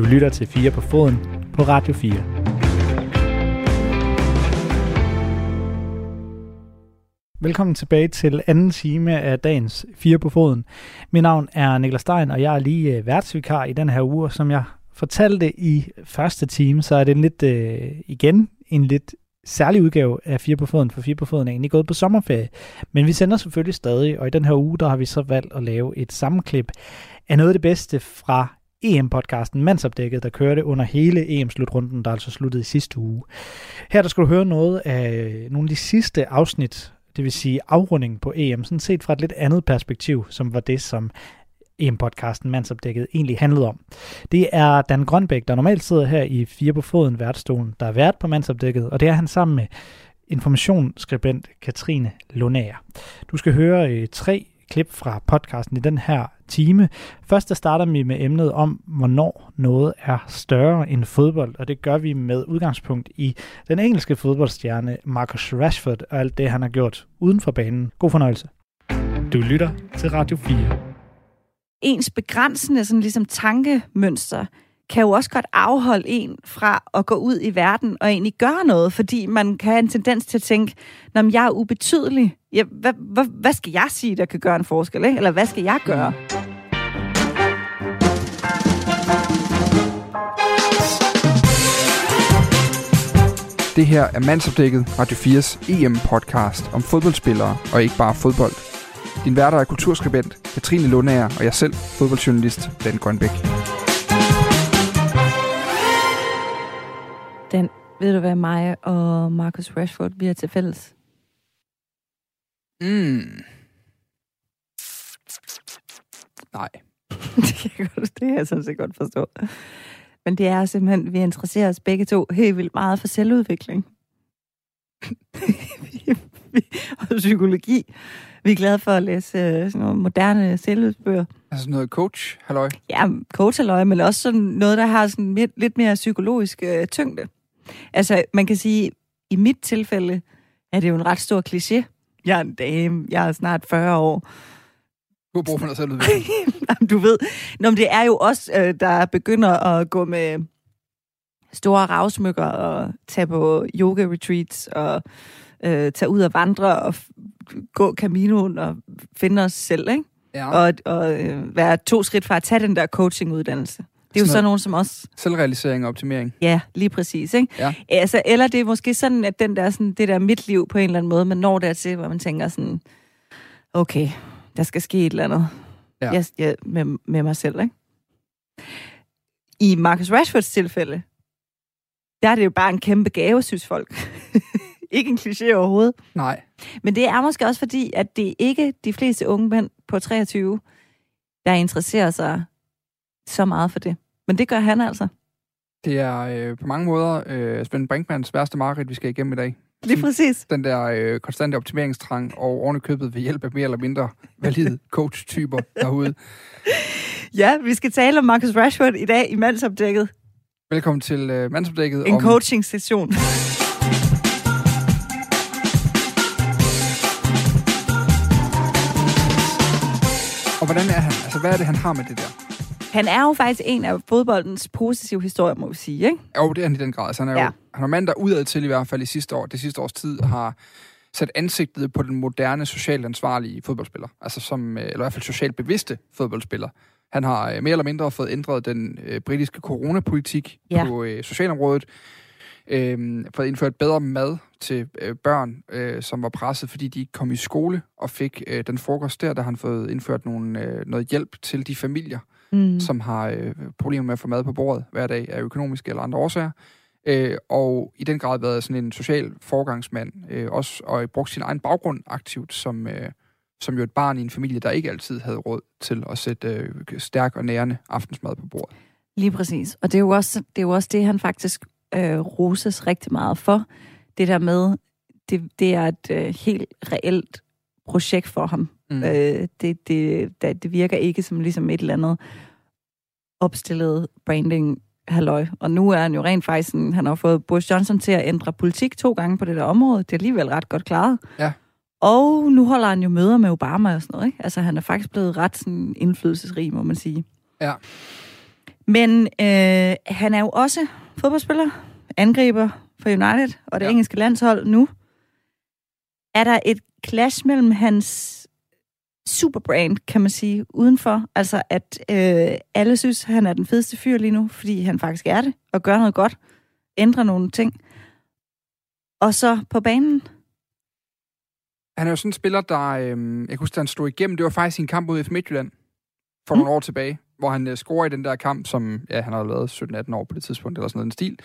Du lytter til 4 på foden på Radio 4. Velkommen tilbage til anden time af dagens 4 på foden. Mit navn er Niklas Stein, og jeg er lige øh, værtsvikar i den her uge. Som jeg fortalte i første time, så er det lidt øh, igen en lidt særlig udgave af 4 på foden, for 4 på foden er egentlig gået på sommerferie. Men vi sender selvfølgelig stadig, og i den her uge, der har vi så valgt at lave et sammenklip af noget af det bedste fra EM-podcasten Mandsopdækket, der kørte under hele EM-slutrunden, der altså sluttede i sidste uge. Her der skal du høre noget af nogle af de sidste afsnit, det vil sige afrundingen på EM, sådan set fra et lidt andet perspektiv, som var det, som EM-podcasten Mandsopdækket egentlig handlede om. Det er Dan Grønbæk, der normalt sidder her i Fire på Foden værtstolen, der er vært på Mandsopdækket, og det er han sammen med informationsskribent Katrine Lunær. Du skal høre øh, tre klip fra podcasten i den her time. Først der starter vi med emnet om, hvornår noget er større end fodbold, og det gør vi med udgangspunkt i den engelske fodboldstjerne Marcus Rashford og alt det, han har gjort uden for banen. God fornøjelse. Du lytter til Radio 4. Ens begrænsende sådan ligesom tankemønster kan jo også godt afholde en fra at gå ud i verden og egentlig gøre noget, fordi man kan have en tendens til at tænke, når jeg er ubetydelig, ja, hvad, hvad, hvad skal jeg sige, der kan gøre en forskel, ikke? eller hvad skal jeg gøre? Det her er Mandsopdækket Radio 4's EM-podcast om fodboldspillere og ikke bare fodbold. Din værter er kulturskribent Katrine Lundager og jeg selv, fodboldjournalist Dan Grønbæk. Den, ved du hvad mig og Marcus Rashford, vi er til fælles? Mm. Nej. det, kan jeg godt, det kan jeg sådan set godt forstå. Men det er simpelthen, vi interesserer os begge to helt vildt meget for selvudvikling. og psykologi. Vi er glade for at læse øh, sådan nogle moderne selvudbøger. Altså noget coach, halløj? Ja, coach halløj, men også sådan noget, der har sådan lidt, lidt mere psykologisk øh, tyngde. Altså, man kan sige, i mit tilfælde er det jo en ret stor kliché. Jeg er en dame, jeg er snart 40 år. Du har brug for noget selvudvikling. du ved. Nå, men det er jo også, øh, der begynder at gå med store ravsmykker og tage på yoga-retreats og øh, tage ud og vandre og gå Caminoen og finde os selv, ikke? Ja. Og, og øh, være to skridt fra at tage den der coachinguddannelse. Det er jo sådan nogen som os. Selvrealisering og optimering. Ja, lige præcis. Ikke? Ja. Altså, eller det er måske sådan, at den der, sådan, det der mit liv på en eller anden måde, man når dertil, hvor man tænker sådan, okay, der skal ske et eller andet Ja. jeg, jeg, med, med mig selv. Ikke? I Marcus Rashfords tilfælde, der er det jo bare en kæmpe gave, synes folk. ikke en kliché overhovedet. Nej. Men det er måske også fordi, at det er ikke de fleste unge mænd på 23, der interesserer sig så meget for det. Men det gør han altså. Det er øh, på mange måder øh, Svend Brinkmans værste mareridt, vi skal igennem i dag. Lige præcis. Den der øh, konstante optimeringstrang og ordentligt købet ved hjælp af mere eller mindre valide coach-typer derude. Ja, vi skal tale om Marcus Rashford i dag i mandsopdækket. Velkommen til øh, Mandsopdækket. En om, coaching-session. Og hvordan er han? Altså, hvad er det, han har med det der? Han er jo faktisk en af fodboldens positive historier, må vi sige, ikke? Jo, det er han i den grad. Altså, han er Ja. jo han er mand, der udad til i hvert fald i sidste år, det sidste års tid, har sat ansigtet på den moderne socialt ansvarlige fodboldspiller. Altså som, øh, eller i hvert fald socialt bevidste fodboldspiller. Han har øh, mere eller mindre fået ændret den øh, britiske coronapolitik Ja. på øh, socialområdet. Øh, fået indført bedre mad til øh, børn, øh, som var presset, fordi de ikke kom i skole og fik øh, den frokost der, der har han fået indført nogle, øh, noget hjælp til de familier, Mm. som har øh, problemer med at få mad på bordet hver dag af økonomiske eller andre årsager. Øh, og i den grad været sådan en social forgangsmand, øh, også, og brugt sin egen baggrund aktivt som, øh, som jo et barn i en familie, der ikke altid havde råd til at sætte øh, stærk og nærende aftensmad på bordet. Lige præcis. Og det er jo også det, er jo også det han faktisk øh, roses rigtig meget for. Det der med, det, det er et øh, helt reelt projekt for ham. Mm. Øh, det, det, det, virker ikke som ligesom et eller andet opstillet branding halløj. Og nu er han jo rent faktisk sådan, han har fået Boris Johnson til at ændre politik to gange på det der område. Det er alligevel ret godt klaret. Ja. Og nu holder han jo møder med Obama og sådan noget. Ikke? Altså han er faktisk blevet ret sådan indflydelsesrig, må man sige. Ja. Men øh, han er jo også fodboldspiller, angriber for United og det ja. engelske landshold nu. Er der et clash mellem hans superbrand, kan man sige, udenfor. Altså, at øh, alle synes, han er den fedeste fyr lige nu, fordi han faktisk er det, og gør noget godt, ændrer nogle ting. Og så på banen. Han er jo sådan en spiller, der, øh, jeg kan huske, han stod igennem, det var faktisk en kamp mod i Midtjylland, for mm. nogle år tilbage, hvor han øh, scorer i den der kamp, som, ja, han har lavet 17-18 år på det tidspunkt, eller sådan noget en stil.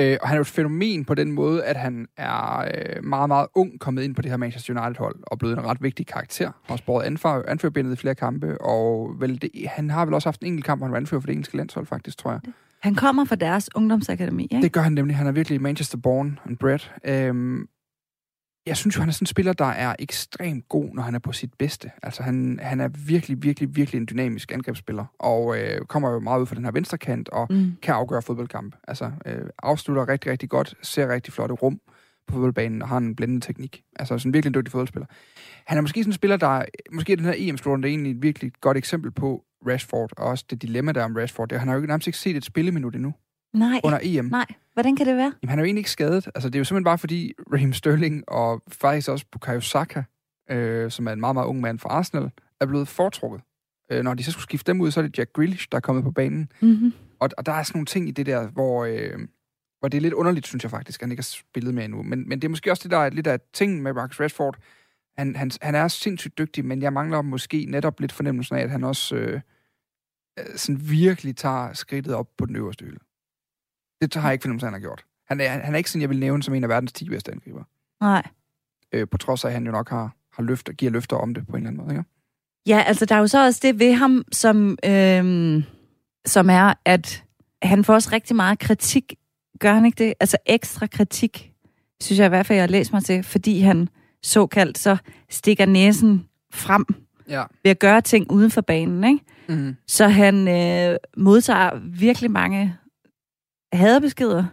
Øh, og han er jo et fænomen på den måde, at han er øh, meget, meget ung kommet ind på det her Manchester United-hold, og blevet en ret vigtig karakter. Har også båret anfører, anførerbindet i flere kampe, og vel det, han har vel også haft en enkelt kamp, hvor han var anfører for det engelske landshold, faktisk, tror jeg. Han kommer fra deres ungdomsakademi, ikke? Det gør han nemlig. Han er virkelig Manchester born and bred. Øhm, jeg synes jo, han er sådan en spiller, der er ekstremt god, når han er på sit bedste. Altså, han, han er virkelig, virkelig, virkelig en dynamisk angrebsspiller, og øh, kommer jo meget ud fra den her venstre kant, og mm. kan afgøre fodboldkamp. Altså, øh, afslutter rigtig, rigtig godt, ser rigtig flot rum på fodboldbanen, og har en blændende teknik. Altså, sådan en virkelig dygtig fodboldspiller. Han er måske sådan en spiller, der... Måske den her em det er egentlig et virkelig godt eksempel på Rashford, og også det dilemma, der er om Rashford. Det, han har jo nærmest ikke set et spilleminut endnu. Nej. Under EM. Nej. Hvordan kan det være? Jamen, han er jo egentlig ikke skadet. Altså, det er jo simpelthen bare fordi Raheem Sterling og faktisk også Bukayo Saka, øh, som er en meget, meget ung mand fra Arsenal, er blevet foretrukket. Øh, når de så skulle skifte dem ud, så er det Jack Grealish, der er kommet på banen. Mm-hmm. Og, og der er sådan nogle ting i det der, hvor, øh, hvor det er lidt underligt, synes jeg faktisk, at han ikke har spillet med endnu. Men, men det er måske også det, der er lidt af ting med Marcus Rashford. Han, han, han er sindssygt dygtig, men jeg mangler måske netop lidt fornemmelsen af, at han også øh, øh sådan virkelig tager skridtet op på den øverste hylde. Det har jeg ikke fornemmelse, han har gjort. Han er, han er ikke sådan, jeg vil nævne som en af verdens 10 bedste angriber. Nej. Øh, på trods af, at han jo nok har, har løfter, giver løfter om det på en eller anden måde, ikke? Ja, altså der er jo så også det ved ham, som, øhm, som er, at han får også rigtig meget kritik. Gør han ikke det? Altså ekstra kritik, synes jeg i hvert fald, jeg har læst mig til, fordi han såkaldt så stikker næsen frem ja. ved at gøre ting uden for banen. Ikke? Mm. Så han øh, modtager virkelig mange hadebeskeder,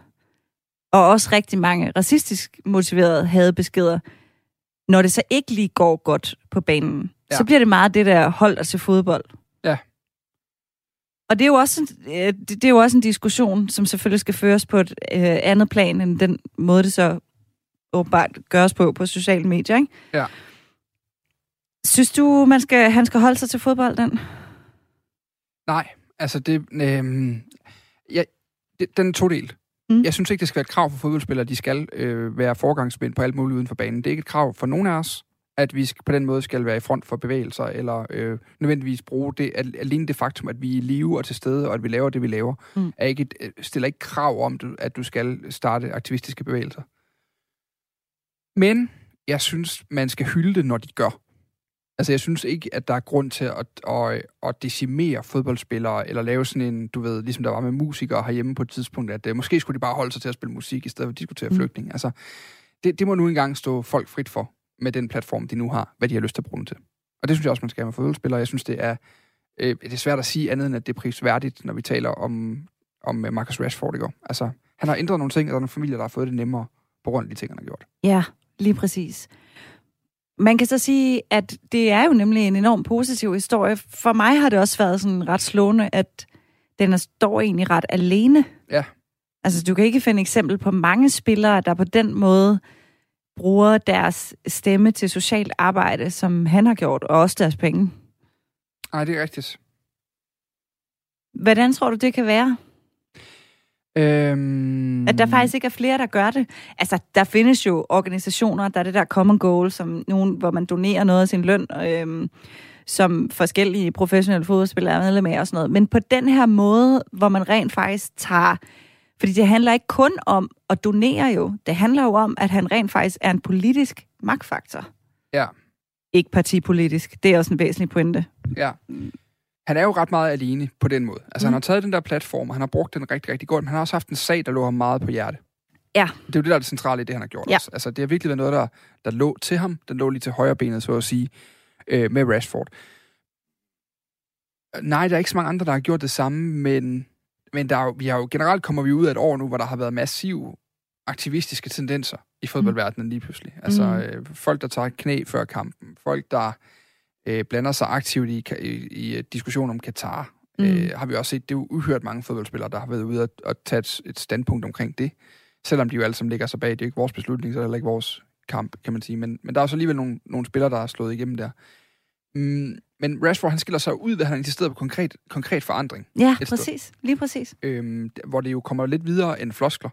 og også rigtig mange racistisk motiverede hadebeskeder, når det så ikke lige går godt på banen. Ja. Så bliver det meget det der hold og til fodbold. Ja. Og det er, jo også, øh, det er jo også en diskussion, som selvfølgelig skal føres på et øh, andet plan, end den måde, det så åbenbart gøres på på sociale medier, ikke? Ja. Synes du, man skal, han skal holde sig til fodbold, den? Nej, altså det... Øh, jeg, det, den er to del. Mm. Jeg synes ikke, det skal være et krav for fodboldspillere, de skal øh, være forgangsmænd på alt muligt uden for banen. Det er ikke et krav for nogen af os, at vi på den måde skal være i front for bevægelser, eller øh, nødvendigvis bruge det, alene det faktum, at vi er i live og til stede, og at vi laver det, vi laver, mm. er ikke et, øh, stiller ikke krav om, at du skal starte aktivistiske bevægelser. Men jeg synes, man skal hylde det, når de gør. Altså, jeg synes ikke, at der er grund til at, at, at decimere fodboldspillere, eller lave sådan en, du ved, ligesom der var med musikere herhjemme på et tidspunkt, at uh, måske skulle de bare holde sig til at spille musik, i stedet for at diskutere mm. flygtning. Altså, det, det må nu engang stå folk frit for, med den platform, de nu har, hvad de har lyst til at bruge den til. Og det synes jeg også, man skal have med fodboldspillere. Jeg synes, det er, øh, det er svært at sige andet end, at det er prisværdigt, når vi taler om, om øh, Marcus Rashford i går. Altså, han har ændret nogle ting, og der er nogle familier, der har fået det nemmere på grund af de ting, han har gjort. Ja, lige præcis. Man kan så sige, at det er jo nemlig en enorm positiv historie. For mig har det også været sådan ret slående, at den står egentlig ret alene. Ja. Altså, du kan ikke finde eksempel på mange spillere, der på den måde bruger deres stemme til socialt arbejde, som han har gjort, og også deres penge. Nej, det er rigtigt. Hvordan tror du, det kan være? Øhm... At der faktisk ikke er flere, der gør det. Altså, der findes jo organisationer, der er det der common goal, som nogen, hvor man donerer noget af sin løn, øhm, som forskellige professionelle fodboldspillere er medlem af og sådan noget. Men på den her måde, hvor man rent faktisk tager... Fordi det handler ikke kun om at donere jo. Det handler jo om, at han rent faktisk er en politisk magtfaktor. Ja. Ikke partipolitisk. Det er også en væsentlig pointe. Ja han er jo ret meget alene på den måde. Altså, mm. han har taget den der platform, og han har brugt den rigtig, rigtig godt, men han har også haft en sag, der lå ham meget på hjerte. Ja. Det er jo det, der er det centrale i det, han har gjort ja. også. Altså, det har virkelig været noget, der, der lå til ham. Den lå lige til højre benet, så at sige, øh, med Rashford. Nej, der er ikke så mange andre, der har gjort det samme, men, men der er jo, vi har jo, generelt kommer vi ud af et år nu, hvor der har været massive aktivistiske tendenser i fodboldverdenen lige pludselig. Altså, mm. øh, folk, der tager knæ før kampen. Folk, der øh, blander sig aktivt i, i, i diskussionen om Katar. Mm. Øh, har vi også set, det er jo uhørt mange fodboldspillere, der har været ude og, og tage et, et standpunkt omkring det. Selvom de jo alle sammen ligger sig bag. Det er ikke vores beslutning, så er det heller ikke vores kamp, kan man sige. Men, men der er så alligevel nogle, nogle spillere, der er slået igennem der. Mm, men Rashford, han skiller sig ud ved, at han insisterer på konkret, konkret forandring. Ja, præcis. Sted. Lige præcis. Øhm, hvor det jo kommer lidt videre end floskler,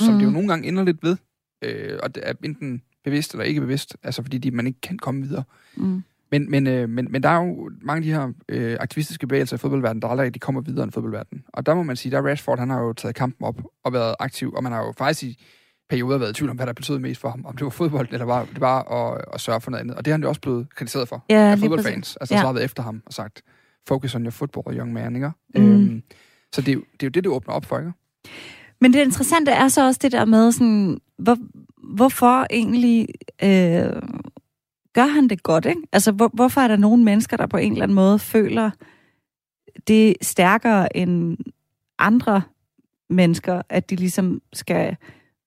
som mm. det jo nogle gange ender lidt ved. Øh, og det er enten bevidst eller ikke bevidst, altså fordi de, man ikke kan komme videre. Mm. Men, men, øh, men, men der er jo mange af de her øh, aktivistiske bevægelser i fodboldverdenen, der aldrig de kommer videre end fodboldverdenen. Og der må man sige, der Rashford, han har jo taget kampen op og været aktiv, og man har jo faktisk i perioder været i tvivl om, hvad der betød mest for ham. Om det var fodbold, eller var det var at, at sørge for noget andet. Og det har han jo også blevet kritiseret for ja, af fodboldfans. Altså, ja. så har været efter ham og sagt, focus on your football, young man, ikke? Mm. Øhm, så det er, jo, det er jo det, det åbner op for, ikke? Men det interessante er så også det der med, sådan, hvor, hvorfor egentlig øh, gør han det godt, ikke? Altså, hvor, hvorfor er der nogle mennesker, der på en eller anden måde føler det stærkere end andre mennesker, at de ligesom skal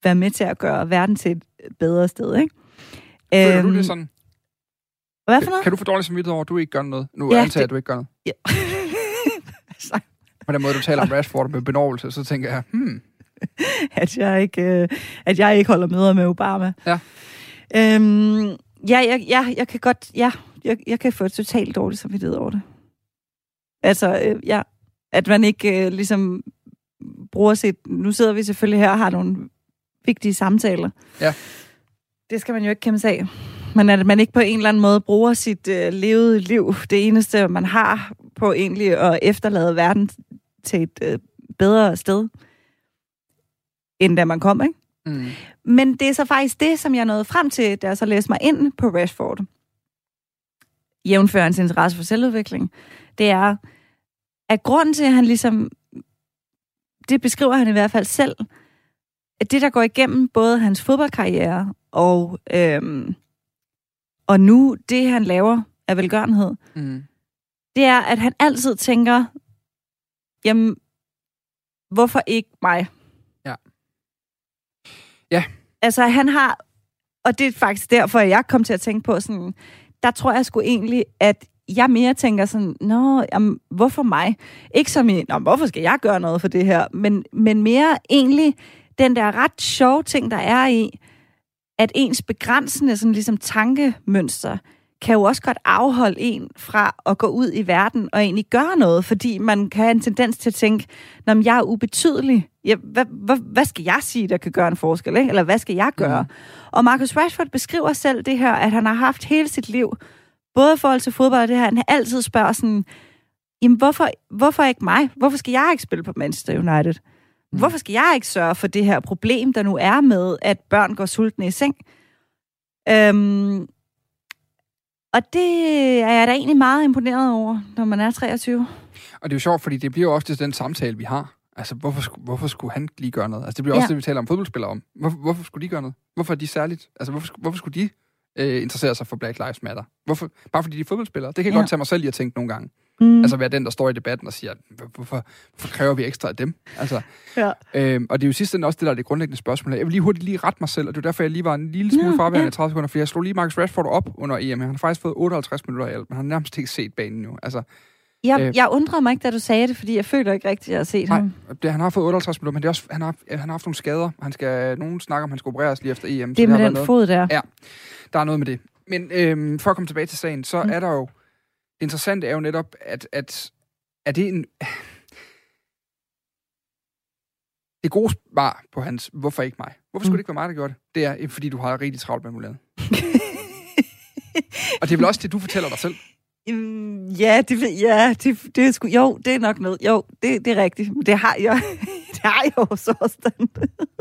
være med til at gøre verden til et bedre sted, ikke? Føler øhm, du det øhm, sådan? Hvad for noget? Kan du få dårligt samvittighed over, at du ikke gør noget? Nu ja, antager jeg, at du ikke gør noget. Ja. På den måde, du taler om Rashford med benovelse, så tænker jeg, hmm. at, jeg ikke, øh, at jeg ikke holder møder med Obama. Ja. Øhm, ja, jeg, jeg, jeg kan godt, ja, jeg, jeg kan få et totalt dårligt samvittighed over det. Altså, øh, ja, at man ikke øh, ligesom bruger sit... Nu sidder vi selvfølgelig her og har nogle vigtige samtaler. Ja. Det skal man jo ikke kæmpe sig af. Men at man ikke på en eller anden måde bruger sit øh, levede liv, det eneste man har på egentlig at efterlade verden til et øh, bedre sted, end da man kom, ikke? Mm. Men det er så faktisk det, som jeg nåede frem til, da jeg så læste mig ind på Rashford. Jævnfører hans interesse for selvudvikling. Det er, at grunden til, at han ligesom, det beskriver han i hvert fald selv, at det, der går igennem både hans fodboldkarriere og, øhm, og nu det, han laver af velgørenhed, mm. det er, at han altid tænker, jamen, hvorfor ikke mig? Ja. Altså, han har, og det er faktisk derfor, jeg kom til at tænke på sådan, der tror jeg sgu egentlig, at jeg mere tænker sådan, nå, jamen, hvorfor mig? Ikke som i, nå, hvorfor skal jeg gøre noget for det her? Men, men mere egentlig, den der ret sjove ting, der er i, at ens begrænsende sådan ligesom tankemønster, kan jo også godt afholde en fra at gå ud i verden og egentlig gøre noget, fordi man kan have en tendens til at tænke, når jeg er ubetydelig, ja, hvad, hvad, hvad skal jeg sige, der kan gøre en forskel, ikke? eller hvad skal jeg gøre? Mm. Og Marcus Rashford beskriver selv det her, at han har haft hele sit liv, både i forhold til fodbold og det her, han altid spørger sådan, jamen hvorfor, hvorfor ikke mig? Hvorfor skal jeg ikke spille på Manchester United? Mm. Hvorfor skal jeg ikke sørge for det her problem, der nu er med, at børn går sultne i seng? Øhm, og det er jeg da egentlig meget imponeret over, når man er 23. Og det er jo sjovt, fordi det bliver jo ofte den samtale, vi har. Altså, hvorfor, hvorfor skulle han lige gøre noget? Altså, det bliver også ja. det, vi taler om fodboldspillere om. Hvorfor, hvorfor skulle de gøre noget? Hvorfor er de særligt? Altså, hvorfor, hvorfor skulle de øh, interessere sig for Black Lives Matter? Hvorfor? Bare fordi de er fodboldspillere? Det kan jeg ja. godt tage mig selv i at tænke nogle gange. Mm. Altså være den, der står i debatten og siger, hvorfor, hvorfor kræver vi ekstra af dem? Altså, ja. øhm, og det er jo sidst også det, der er det grundlæggende spørgsmål. Jeg vil lige hurtigt lige rette mig selv, og det er derfor, jeg lige var en lille smule ja, fraværende ja. i 30 sekunder, for jeg slog lige Marcus Rashford op under EM. Han har faktisk fået 58 minutter i alt, men han har nærmest ikke set banen nu. Altså, jeg, øh, jeg undrede mig ikke, da du sagde det, fordi jeg føler ikke rigtigt, at jeg har set nej, ham. Det, han har fået 58 minutter, men det er også, han, har, han har haft nogle skader. Han skal, nogen snakker om, han skal opereres lige efter EM. Det er med den noget. fod der. Ja, der er noget med det. Men øhm, for at komme tilbage til sagen, så mm. er der jo... Det interessante er jo netop, at, at er det en... Det gode svar på hans, hvorfor ikke mig? Hvorfor skulle mm. det ikke være mig, der gjorde det? Det er, fordi du har rigtig travlt med muligheden. og det er vel også det, du fortæller dig selv? Mm, ja, det, ja det, det er sgu, jo, det er nok noget. Jo, det, det er rigtigt. Det har jeg, det har jeg jo så også.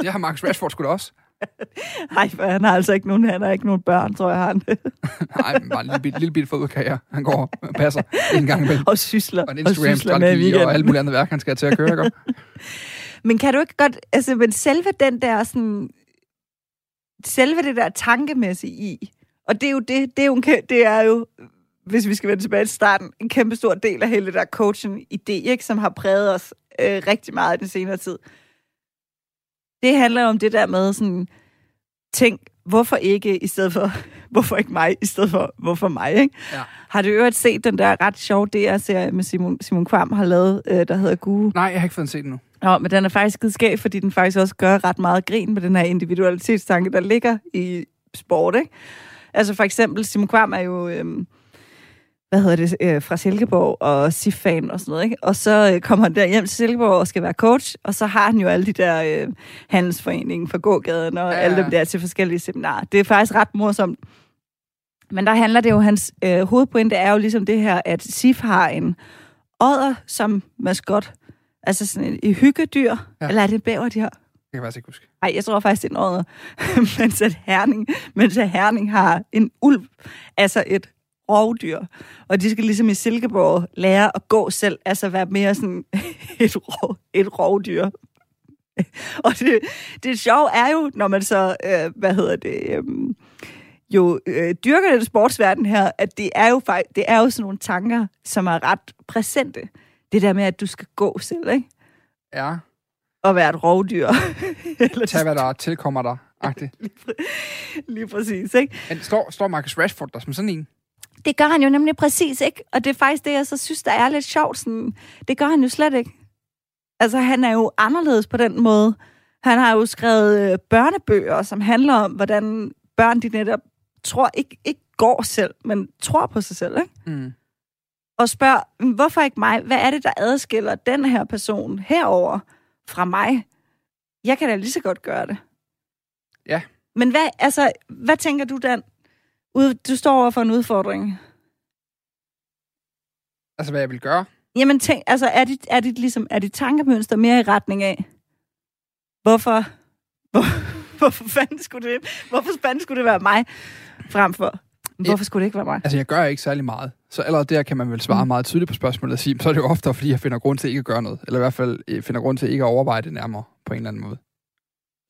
det har Marcus Rashford sgu da også. Nej, for han har altså ikke nogen, han har ikke nogen børn, tror jeg, han. Nej, bare en lille, bit, lille bit fodboldkarriere. Han går og passer en gang imellem. Og sysler. Og en Instagram-strategi og, og alt muligt andet værk, han skal til at køre, ikke? men kan du ikke godt, altså, men selve den der sådan, selve det der tankemæssige i, og det er jo det, det er jo, det er jo hvis vi skal vende tilbage til starten, en kæmpe stor del af hele det der coaching-idé, ikke, som har præget os øh, rigtig meget i den senere tid det handler om det der med sådan, tænk hvorfor ikke i stedet for, hvorfor ikke mig, i stedet for, hvorfor mig, ikke? Ja. Har du øvrigt set den der ret sjove DR-serie med Simon, Simon Kvam har lavet, øh, der hedder Gue? Nej, jeg har ikke fået den set endnu. Ja, men den er faktisk skide skæg, fordi den faktisk også gør ret meget grin med den her individualitetstanke, der ligger i sport, ikke? Altså for eksempel, Simon Kvam er jo, øhm, hvad hedder det, øh, fra Silkeborg og SIF-fan og sådan noget, ikke? Og så øh, kommer han der hjem til Silkeborg og skal være coach, og så har han jo alle de der øh, handelsforeningen for gågaden og Ja, alle dem der til forskellige seminarer. Det er faktisk ret morsomt. Men der handler det jo, hans øh, hovedpointe er jo ligesom det her, at SIF har en odder som maskot. Altså sådan en, hyggedyr. Ja. Eller er det en bæver, de har? Det kan jeg faktisk ikke huske. Nej, jeg tror faktisk, det er en odder. mens, at Herning, mens at Herning har en ulv, altså et rovdyr. Og de skal ligesom i Silkeborg lære at gå selv, altså være mere sådan et, rov, et rovdyr. Og det, det sjove er jo, når man så, øh, hvad hedder det, øh, jo øh, dyrker den sportsverden her, at det er jo faktisk, det er jo sådan nogle tanker, som er ret præsente. Det der med, at du skal gå selv, ikke? Ja, Og være et rovdyr. Eller tag hvad der tilkommer dig. Agtigt. Lige præcis, ikke? Men står, står Marcus Rashford der som sådan en? Det gør han jo nemlig præcis ikke, og det er faktisk det, jeg så synes, der er lidt sjovt. Sådan, det gør han jo slet ikke. Altså, han er jo anderledes på den måde. Han har jo skrevet øh, børnebøger, som handler om, hvordan børn, de netop tror, ikke, ikke går selv, men tror på sig selv, ikke? Mm. Og spørger, "Men hvorfor ikke mig? Hvad er det, der adskiller den her person herover fra mig? Jeg kan da lige så godt gøre det. Ja. Men hvad, altså, hvad tænker du, Dan? Ud- Du står over for en udfordring. Altså, hvad jeg vil gøre? Jamen, tænk, altså, er dit, er dit, ligesom, er dit tankemønster mere i retning af, hvorfor, hvor, hvorfor fanden skulle det, hvorfor fanden skulle det være mig frem for, hvorfor skulle det ikke være mig? Altså, jeg gør ikke særlig meget. Så allerede der kan man vel svare Mm. meget tydeligt på spørgsmålet og sige, så er det jo ofte, fordi jeg finder grund til ikke at gøre noget. Eller i hvert fald øh, finder grund til ikke at overveje det nærmere på en eller anden måde.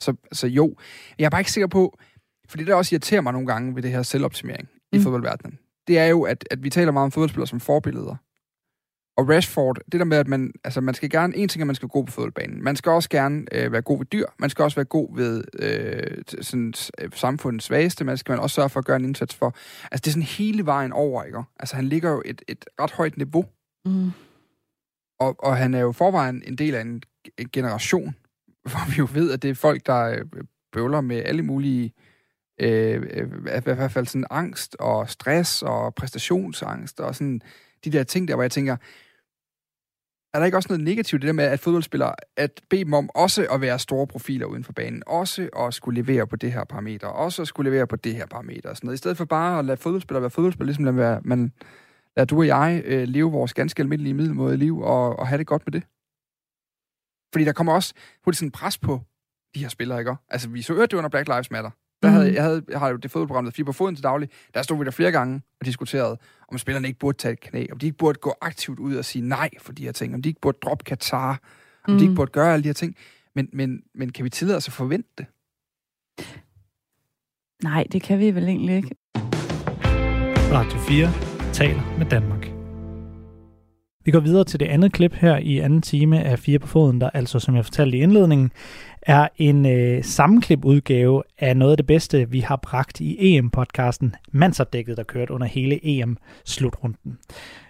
Så, så jo, jeg er bare ikke sikker på, for det der også irriterer mig nogle gange ved det her selvoptimering i Mm. fodboldverdenen, det er jo, at, at vi taler meget om fodboldspillere som forbilleder. Og Rashford, det der med, at man, altså man skal gerne, en ting er, at man skal gå på fodboldbanen. Man skal også gerne øh, være god ved dyr. Man skal også være god ved øh, sådan, øh, samfundets svageste. Man skal man også sørge for at gøre en indsats for. Altså det er sådan hele vejen over, ikke? Altså han ligger jo et, et ret højt niveau. Mm. Og, og han er jo i forvejen en del af en, en generation, hvor vi jo ved, at det er folk, der øh, bøvler med alle mulige, øh, øh i hvert fald sådan angst og stress og præstationsangst og sådan de der ting der, hvor jeg tænker, er der ikke også noget negativt det der med, at fodboldspillere, at bede dem om også at være store profiler uden for banen, også at skulle levere på det her parameter, også at skulle levere på det her parameter og sådan noget, i stedet for bare at lade fodboldspillere være fodboldspillere, ligesom lade være, man lade du og jeg øh, leve vores ganske almindelige middelmåde liv og, og have det godt med det. Fordi der kommer også hurtigt sådan pres på de her spillere, ikke? Altså, vi så øvrigt det under Black Lives Matter. Der havde, Mhm. jeg, havde, jeg har jo det fodboldprogram, der fire på foden til daglig. Der stod vi der flere gange og diskuterede, om spillerne ikke burde tage et knæ, om de ikke burde gå aktivt ud og sige nej for de her ting, om de ikke burde droppe Katar, om mm. de ikke Mm. burde gøre alle de her ting. Men, men, men kan vi tillade os at forvente det? Nej, det kan vi vel egentlig ikke. Radio 4 taler med Danmark. Vi går videre til det andet klip her i anden time af Fire på Foden, der altså, som jeg fortalte i indledningen, er en øh, sammenklip-udgave af noget af det bedste, vi har bragt i EM-podcasten Mandsopdækket, der kørte under hele EM-slutrunden.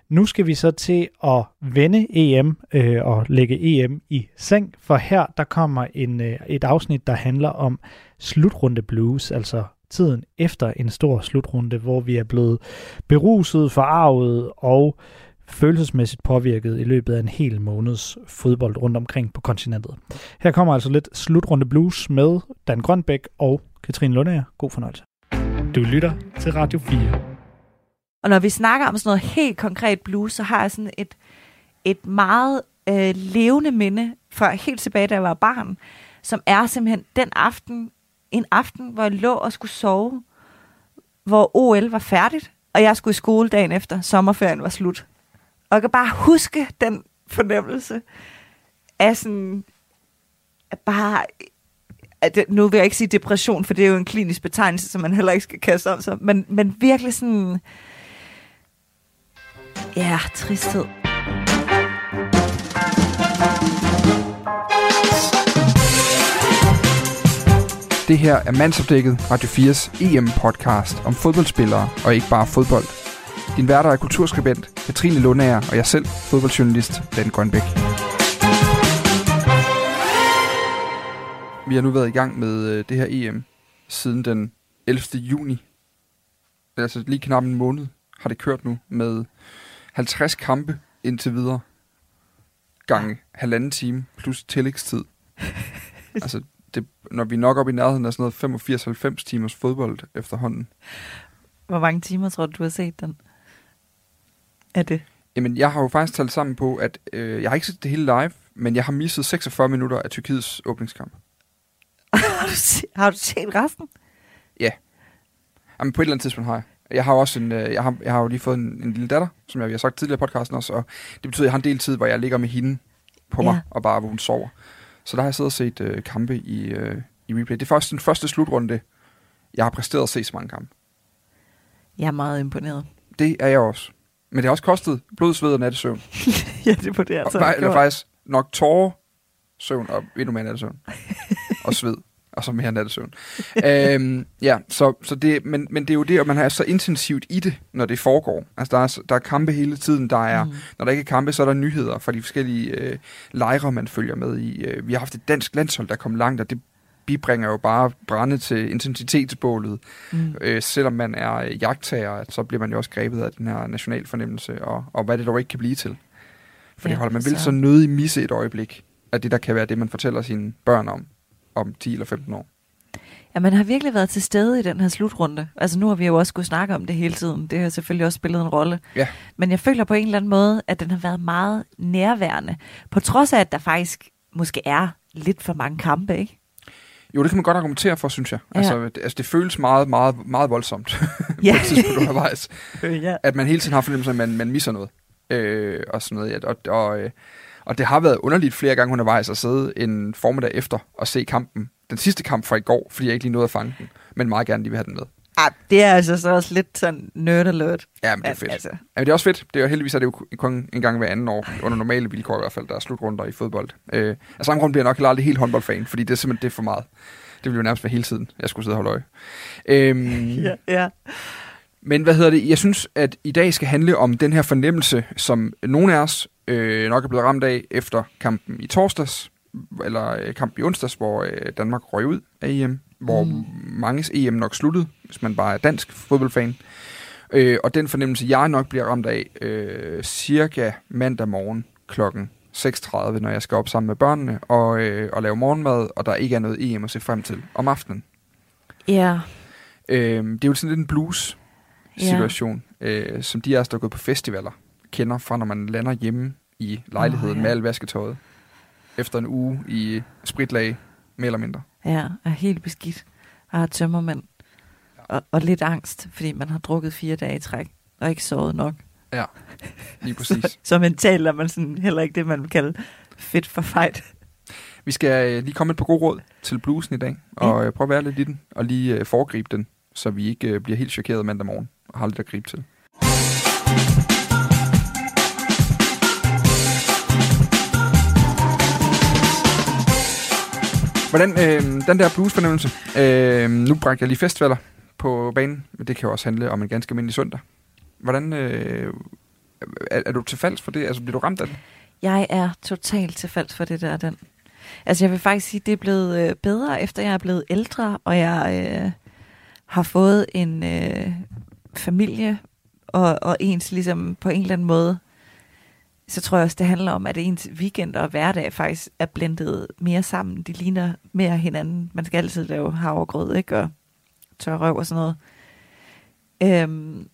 Nu skal vi så til at vende EM øh, og lægge EM i seng, for her der kommer en, øh, et afsnit, der handler om slutrunde blues, altså tiden efter en stor slutrunde, hvor vi er blevet beruset, forarvet og følelsesmæssigt påvirket i løbet af en hel måneds fodbold rundt omkring på kontinentet. Her kommer altså lidt slutrunde blues med Dan Grønbæk og Katrine Lundager. God fornøjelse. Du lytter til Radio 4. Og når vi snakker om sådan noget helt konkret blues, så har jeg sådan et, et meget øh, levende minde fra helt tilbage, da jeg var barn, som er simpelthen den aften, en aften, hvor jeg lå og skulle sove, hvor OL var færdigt, og jeg skulle i skole dagen efter, sommerferien var slut. Og jeg kan bare huske den fornemmelse af sådan, at bare, at det, nu vil jeg ikke sige depression, for det er jo en klinisk betegnelse, som man heller ikke skal kaste om sig, men, men virkelig sådan, ja, tristhed. Det her er Mandsopdækket, Radio 4's EM-podcast om fodboldspillere og ikke bare fodbold. Din værter er kulturskribent Katrine Lundager og jeg selv, fodboldjournalist Dan Grønbæk. Vi har nu været i gang med øh, det her EM siden den 11. juni. Altså lige knap en måned har det kørt nu med 50 kampe indtil videre. Gange halvanden time plus tillægstid. altså, det, når vi er nok op i nærheden af sådan noget 85-90 timers fodbold efterhånden. Hvor mange timer tror du, du har set den? Er det? Jamen, jeg har jo faktisk talt sammen på, at øh, jeg har ikke set det hele live, men jeg har misset 46 minutter af Tyrkiets åbningskamp. har, du se, har du set resten? Jamen, på et eller andet tidspunkt har jeg. Jeg har også en, øh, jeg har, jeg har jo lige fået en, en lille datter, som jeg, jeg har sagt tidligere i podcasten også, og det betyder, at jeg har en del tid, hvor jeg ligger med hende på mig, Ja. og bare hvor hun sover. Så der har jeg siddet og set øh, kampe i, øh, i replay. Det er faktisk den første slutrunde, jeg har præsteret at se så mange kampe. Jeg er meget imponeret. Det er jeg også. Men det har også kostet blod, sved og nattesøvn. ja, det var det, Altså, og, eller faktisk nok tårer, søvn og endnu mere nattesøvn. og sved. Og så mere nattesøvn. øhm, ja, så, så det, men, men det er jo det, at man er så intensivt i det, når det foregår. Altså, der er, der er kampe hele tiden. Der er, mm. Når der ikke er kampe, så er der nyheder fra de forskellige øh, lejre, man følger med i. Øh, vi har haft et dansk landshold, der kom langt, og det bibringer jo bare brænde til intensitetsbålet. Mm. Øh, selvom man er øh, jagttager, så bliver man jo også grebet af den her national fornemmelse, og, og hvad det dog ikke kan blive til. For Ja, ja, holder man vil så- så nødig misse et øjeblik af det, der kan være det, man fortæller sine børn om, om 10 eller 15 år. Ja, man har virkelig været til stede i den her slutrunde. Altså nu har vi jo også skulle snakke om det hele tiden. Det har selvfølgelig også spillet en rolle. Ja. Men jeg føler på en eller anden måde, at den har været meget nærværende. På trods af, at der faktisk måske er lidt for mange kampe, ikke? Jo, det kan man godt argumentere for, synes jeg. Ja. Altså, det, altså, det føles meget, meget, meget voldsomt Ja. på et tidspunkt undervejs. ja. At man hele tiden har fornemmelsen, at man, man misser noget. Øh, og sådan noget. Ja, og, og, øh, og det har været underligt flere gange undervejs at sidde en formiddag efter og se kampen. Den sidste kamp fra i går, fordi jeg ikke lige nåede at fange den. Men meget gerne lige vil have den med. Ah, det er altså så også lidt sådan nerd alert. Ja, men det er fedt. Altså, Ja, men det er også fedt. Det er heldigvis, at det jo kun en gang hver anden år, under normale vilkår i hvert fald, der er slutrunder i fodbold. Øh, af samme grund bliver jeg nok heller aldrig helt håndboldfan, fordi det er simpelthen det er for meget. Det ville jo nærmest være hele tiden, jeg skulle sidde og holde øje. Øhm, ja, ja. Men hvad hedder det? Jeg synes, at i dag skal handle om den her fornemmelse, som nogle af os øh, nok er blevet ramt af efter kampen i torsdags, eller øh, kampen i onsdags, hvor øh, Danmark røg ud af EM, hvor Mm. manges EM nok sluttede, hvis man bare er dansk fodboldfan. Øh, og den fornemmelse, jeg nok bliver ramt af, øh, cirka mandag morgen klokken 6.30, når jeg skal op sammen med børnene og, øh, og lave morgenmad, og der ikke er noget EM at se frem til om aftenen. Ja, Øh, det er jo sådan lidt en blues situation, ja. øh, som de af os, der er gået på festivaler, kender fra, når man lander hjemme i lejligheden oh, ja. med al vasketøjet. Efter en uge i spritlag, mere eller mindre. Ja, er helt beskidt. Og har tømmermænd. Og, og lidt angst, fordi man har drukket fire dage i træk, og ikke sovet nok. Ja, lige præcis. Så, så mentalt er man sådan heller ikke det, man vil kalde fit for fight. Vi skal øh, lige komme et par gode råd til bluesen i dag, og øh, prøve at være lidt i den, og lige øh, foregribe den, så vi ikke øh, bliver helt chokeret mandag morgen, og har lidt at gribe til. Hvordan, øh, den der bluesfornemmelse, øh, nu bragte jeg lige festivaler på banen, men det kan jo også handle om en ganske almindelig søndag. Hvordan, øh, er, er du tilfalds for det? Altså, bliver du ramt af det? Jeg er totalt tilfalds for det der, den. Altså jeg vil faktisk sige, det er blevet øh, bedre, efter jeg er blevet ældre, og jeg øh, har fået en øh, familie, og, og ens ligesom på en eller anden måde, så tror jeg også, det handler om, at ens weekend og hverdag faktisk er blendet mere sammen. De ligner mere hinanden. Man skal altid lave havregrød, ikke? Og tør røv og sådan noget. Øhm,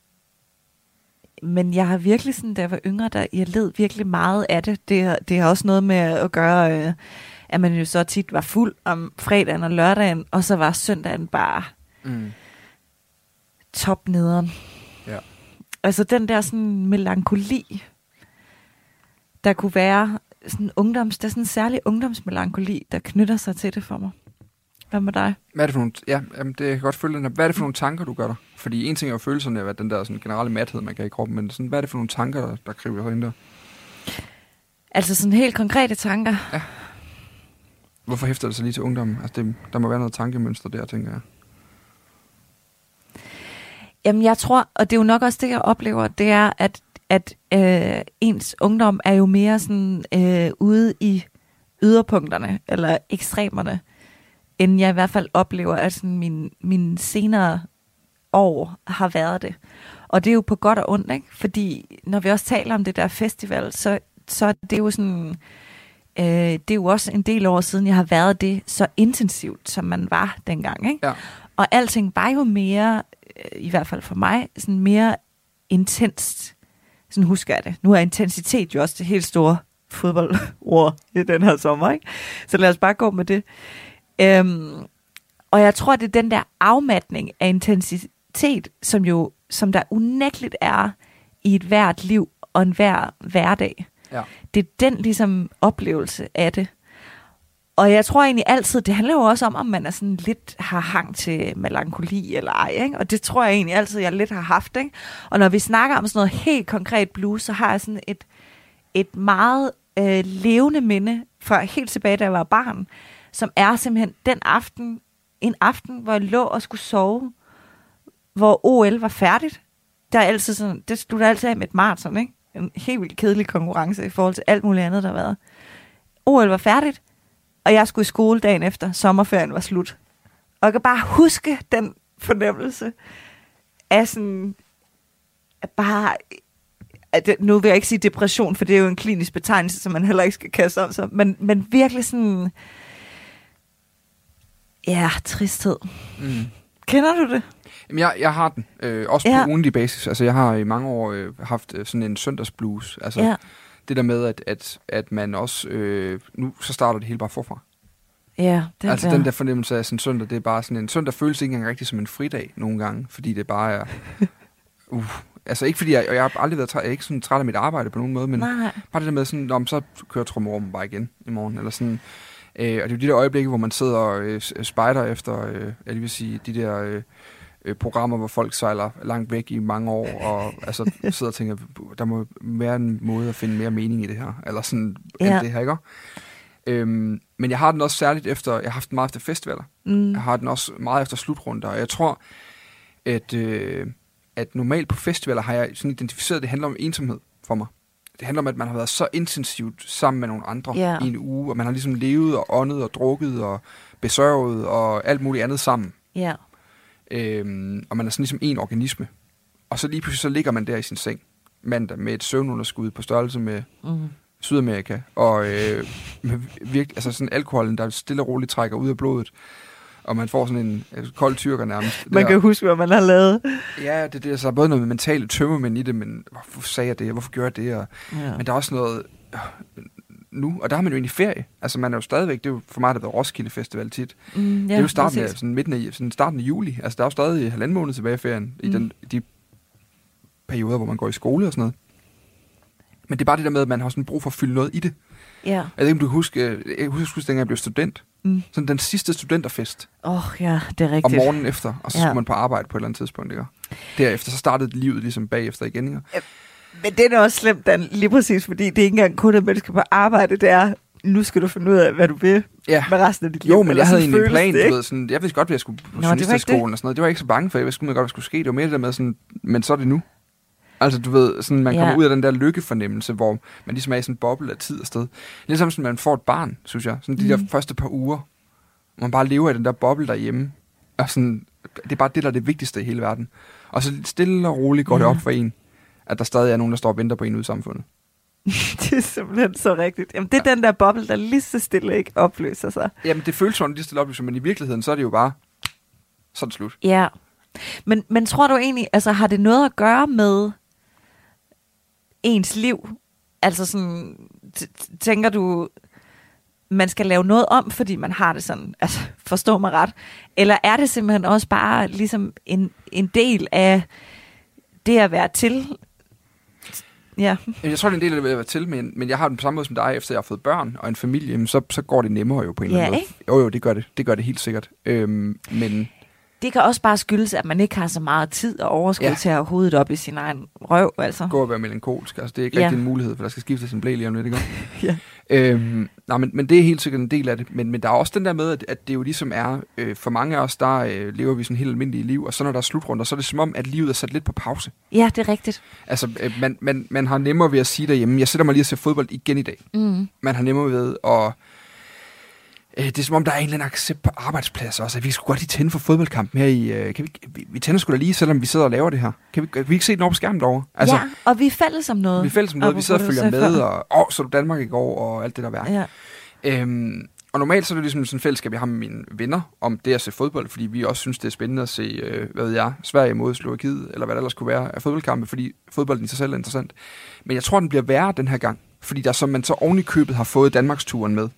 men jeg har virkelig sådan, da jeg var yngre, der jeg led virkelig meget af det. Det, det har også noget med at gøre, øh, at man jo så tit var fuld om fredagen og lørdagen, og så var søndagen bare Mm. top nederen. Ja. Altså den der sådan melankoli, der kunne være sådan ungdoms, der er sådan en særlig ungdomsmelankoli, der knytter sig til det for mig. Hvad med dig? Hvad er det for nogle, ja, jamen, det jeg kan godt følge den her. Hvad er det for nogle tanker, du gør dig? Fordi en ting er jo følelserne af den der sådan, generelle mathed, man kan i kroppen, men sådan, hvad er det for nogle tanker, der, der kriver ind der? Altså sådan helt konkrete tanker. Ja. Hvorfor hæfter det sig lige til ungdommen? Altså, det, der må være noget tankemønster der, tænker jeg. Jamen, jeg tror, og det er jo nok også det, jeg oplever, det er, at, at øh, ens ungdom er jo mere sådan øh, ude i yderpunkterne, eller ekstremerne, end jeg i hvert fald oplever, at sådan min, min senere år har været det. Og det er jo på godt og ondt, ikke? Fordi når vi også taler om det der festival, så, så er det jo sådan... Øh, det er jo også en del år siden, jeg har været det så intensivt, som man var dengang, ikke? Ja. Og alting var jo mere, øh, i hvert fald for mig, sådan mere intenst. Sådan husker jeg det. Nu er intensitet jo også det helt store fodboldord i den her sommer, ikke? Så lad os bare gå med det. Øhm, og jeg tror, det er den der afmatning af intensitet, som jo som der unægteligt er i et hvert liv og en hver hverdag. Ja. Det er den ligesom oplevelse af det. Og jeg tror egentlig altid, det handler jo også om, om man er sådan lidt har hang til melankoli eller ej. Ikke? Og det tror jeg egentlig altid, jeg lidt har haft. Ikke? Og når vi snakker om sådan noget helt konkret blues, så har jeg sådan et, et meget øh, levende minde fra helt tilbage, da jeg var barn, som er simpelthen den aften, en aften, hvor jeg lå og skulle sove, hvor OL var færdigt. Der er altid sådan, det slutter altid af med et maraton, ikke? En helt vildt kedelig konkurrence i forhold til alt muligt andet, der har været. OL var færdigt, og jeg skulle i skole dagen efter. Sommerferien var slut. Og jeg kan bare huske den fornemmelse af sådan, at bare, at det, nu vil jeg ikke sige depression, for det er jo en klinisk betegnelse, som man heller ikke skal kaste om sig, men, men virkelig sådan, ja, tristhed. Mm. Kender du det? Jamen, jeg, jeg har den. Øh, også Ja. på ugentlig basis. Altså, jeg har i mange år øh, haft øh, sådan en søndagsblues. Altså, Ja. Det der med, at, at, at man også... Øh, nu så starter det hele bare forfra. Ja, den altså, der. den der fornemmelse af sådan en søndag, det er bare sådan en... Søndag føles ikke engang rigtig som en fridag nogle gange, fordi det bare er... Uh, altså, ikke fordi jeg... Og jeg har aldrig været træt, jeg er ikke sådan træt af mit arbejde på nogen måde, men Nej, bare det der med sådan, Nå, så kører trommerummen bare igen i morgen, eller sådan... Øh, og det er jo de der øjeblikke, hvor man sidder og øh, spejder efter, øh, jeg vil sige, de der øh, øh, programmer, hvor folk sejler langt væk i mange år, og altså sidder og tænker, der må være en måde at finde mere mening i det her, eller sådan, ja. End det her, ikke? Øhm, men jeg har den også særligt efter, jeg har haft den meget efter festivaler. mm, Jeg har den også meget efter slutrunder, og jeg tror, at, øh, at normalt på festivaler har jeg sådan identificeret, at det handler om ensomhed for mig. Det handler om, at man har været så intensivt sammen med nogle andre Ja. i en uge, og man har ligesom levet og åndet og drukket og besørget og alt muligt andet sammen. ja. Øhm, og man er sådan ligesom en organisme. Og så lige pludselig så ligger man der i sin seng mandag med et søvnunderskud på størrelse med Mm. Sydamerika, og øh, med virkelig, altså sådan alkoholen, der stille og roligt trækker ud af blodet, og man får sådan en øh, kold tyrker nærmest. Man Der- kan huske, hvad man har lavet. Ja, det, det er så både noget mentale tømmermænd i det, men hvorfor sagde jeg det, hvorfor gjorde jeg det? Og, Ja. men der er også noget øh, nu, og der har man jo egentlig ferie. Altså man er jo stadigvæk, det er jo for mig, der har Roskilde Festival tit. Mm, ja, det er jo starten af, sådan midten af, sådan starten af juli. Altså der er jo stadig halvanden måned tilbage i ferien, mm. i Mm. den, de perioder, hvor man går i skole og sådan noget. Men det er bare det der med, at man har sådan brug for at fylde noget i det. Ja. Jeg ved ikke, om du kan huske, øh, jeg husker, huske, dengang jeg blev student. Mm. Sådan den sidste studenterfest Åh, oh, ja, det er rigtigt. morgenen efter, og så Ja. skulle man på arbejde på et eller andet tidspunkt. Ikke? Derefter så startede livet ligesom bagefter igen. Ikke? Men det er også slemt, Dan, lige præcis, fordi det er ikke engang kun, at man skal på arbejde, det er, nu skal du finde ud af, hvad du vil Ja. med resten af dit liv. Jo, men jeg havde en plan, det, du ved, sådan, jeg vidste godt, at jeg skulle på det journalisterskolen og sådan noget. Det var jeg ikke så bange for, jeg vidste godt, hvad der skulle ske. Det var mere det der med sådan, men så er det nu. Altså, du ved, sådan, man Ja. kommer ud af den der lykkefornemmelse, hvor man ligesom er i sådan en boble af tid og sted. Ligesom sådan, man får et barn, synes jeg. Sådan de Mm. der første par uger, hvor man bare lever i den der boble derhjemme. Og sådan, det er bare det, der er det vigtigste i hele verden. Og så stille og roligt går det Ja. op for en, at der stadig er nogen, der står og venter på en ude i samfundet. det er simpelthen så rigtigt. Jamen, det er den der boble, der lige så stille ikke opløser sig. Jamen, det føles sådan lige stille op, men i virkeligheden, så er det jo bare, så det slut. Ja. Men, men tror du egentlig, altså har det noget at gøre med ens liv? Altså sådan, tænker du, man skal lave noget om, fordi man har det sådan, altså forstå mig ret, eller er det simpelthen også bare ligesom en, en del af det at være til? Ja, Jeg tror, det er en del af det at være til, men, men jeg har den på samme måde som dig, efter jeg har fået børn og en familie, så, så går det nemmere jo på en eller Ja, anden måde. Jo, jo, det gør det. Det gør det helt sikkert. Øhm, men, det kan også bare skyldes, at man ikke har så meget tid og overskud Ja. til at have hovedet op i sin egen røv, altså. Gå og være melankolsk. Altså, det er ikke Ja. rigtig en mulighed, for der skal skiftes en blæ lige om lidt, ikke? Ja. Øhm, nej, men, men det er helt sikkert en del af det. Men, men der er også den der med, at, at det jo ligesom er, øh, for mange af os, der øh, lever vi sådan helt almindelige liv, og så når der er slutrunder, så er det som om, at livet er sat lidt på pause. Ja, det er rigtigt. Altså, øh, man, man, man har nemmere ved at sige derhjemme, jeg sætter mig lige og ser fodbold igen i dag. Mm. Man har nemmere ved at... Øh, det er som om, der er en eller anden accept på arbejdspladser også, at vi skulle godt lige tænde for fodboldkampen her i... Øh, kan vi, vi, vi tænder sgu da lige, selvom vi sidder og laver det her. Kan vi, kan vi ikke se den over på skærmen derovre? Altså, ja, og vi er fælles om noget. Vi er fælles om noget, vi sidder og følger med, før. og åh, så du Danmark i går, og alt det der værk. Ja. Øhm, og normalt så er det ligesom sådan et fællesskab, jeg har med mine venner, om det at se fodbold, fordi vi også synes, det er spændende at se, øh, hvad ved jeg, Sverige mod Slovakiet, eller hvad det ellers kunne være af fodboldkampe, fordi fodbolden i sig selv er interessant. Men jeg tror, den bliver værre den her gang, fordi der som man så oven i købet har fået Danmarksturen med.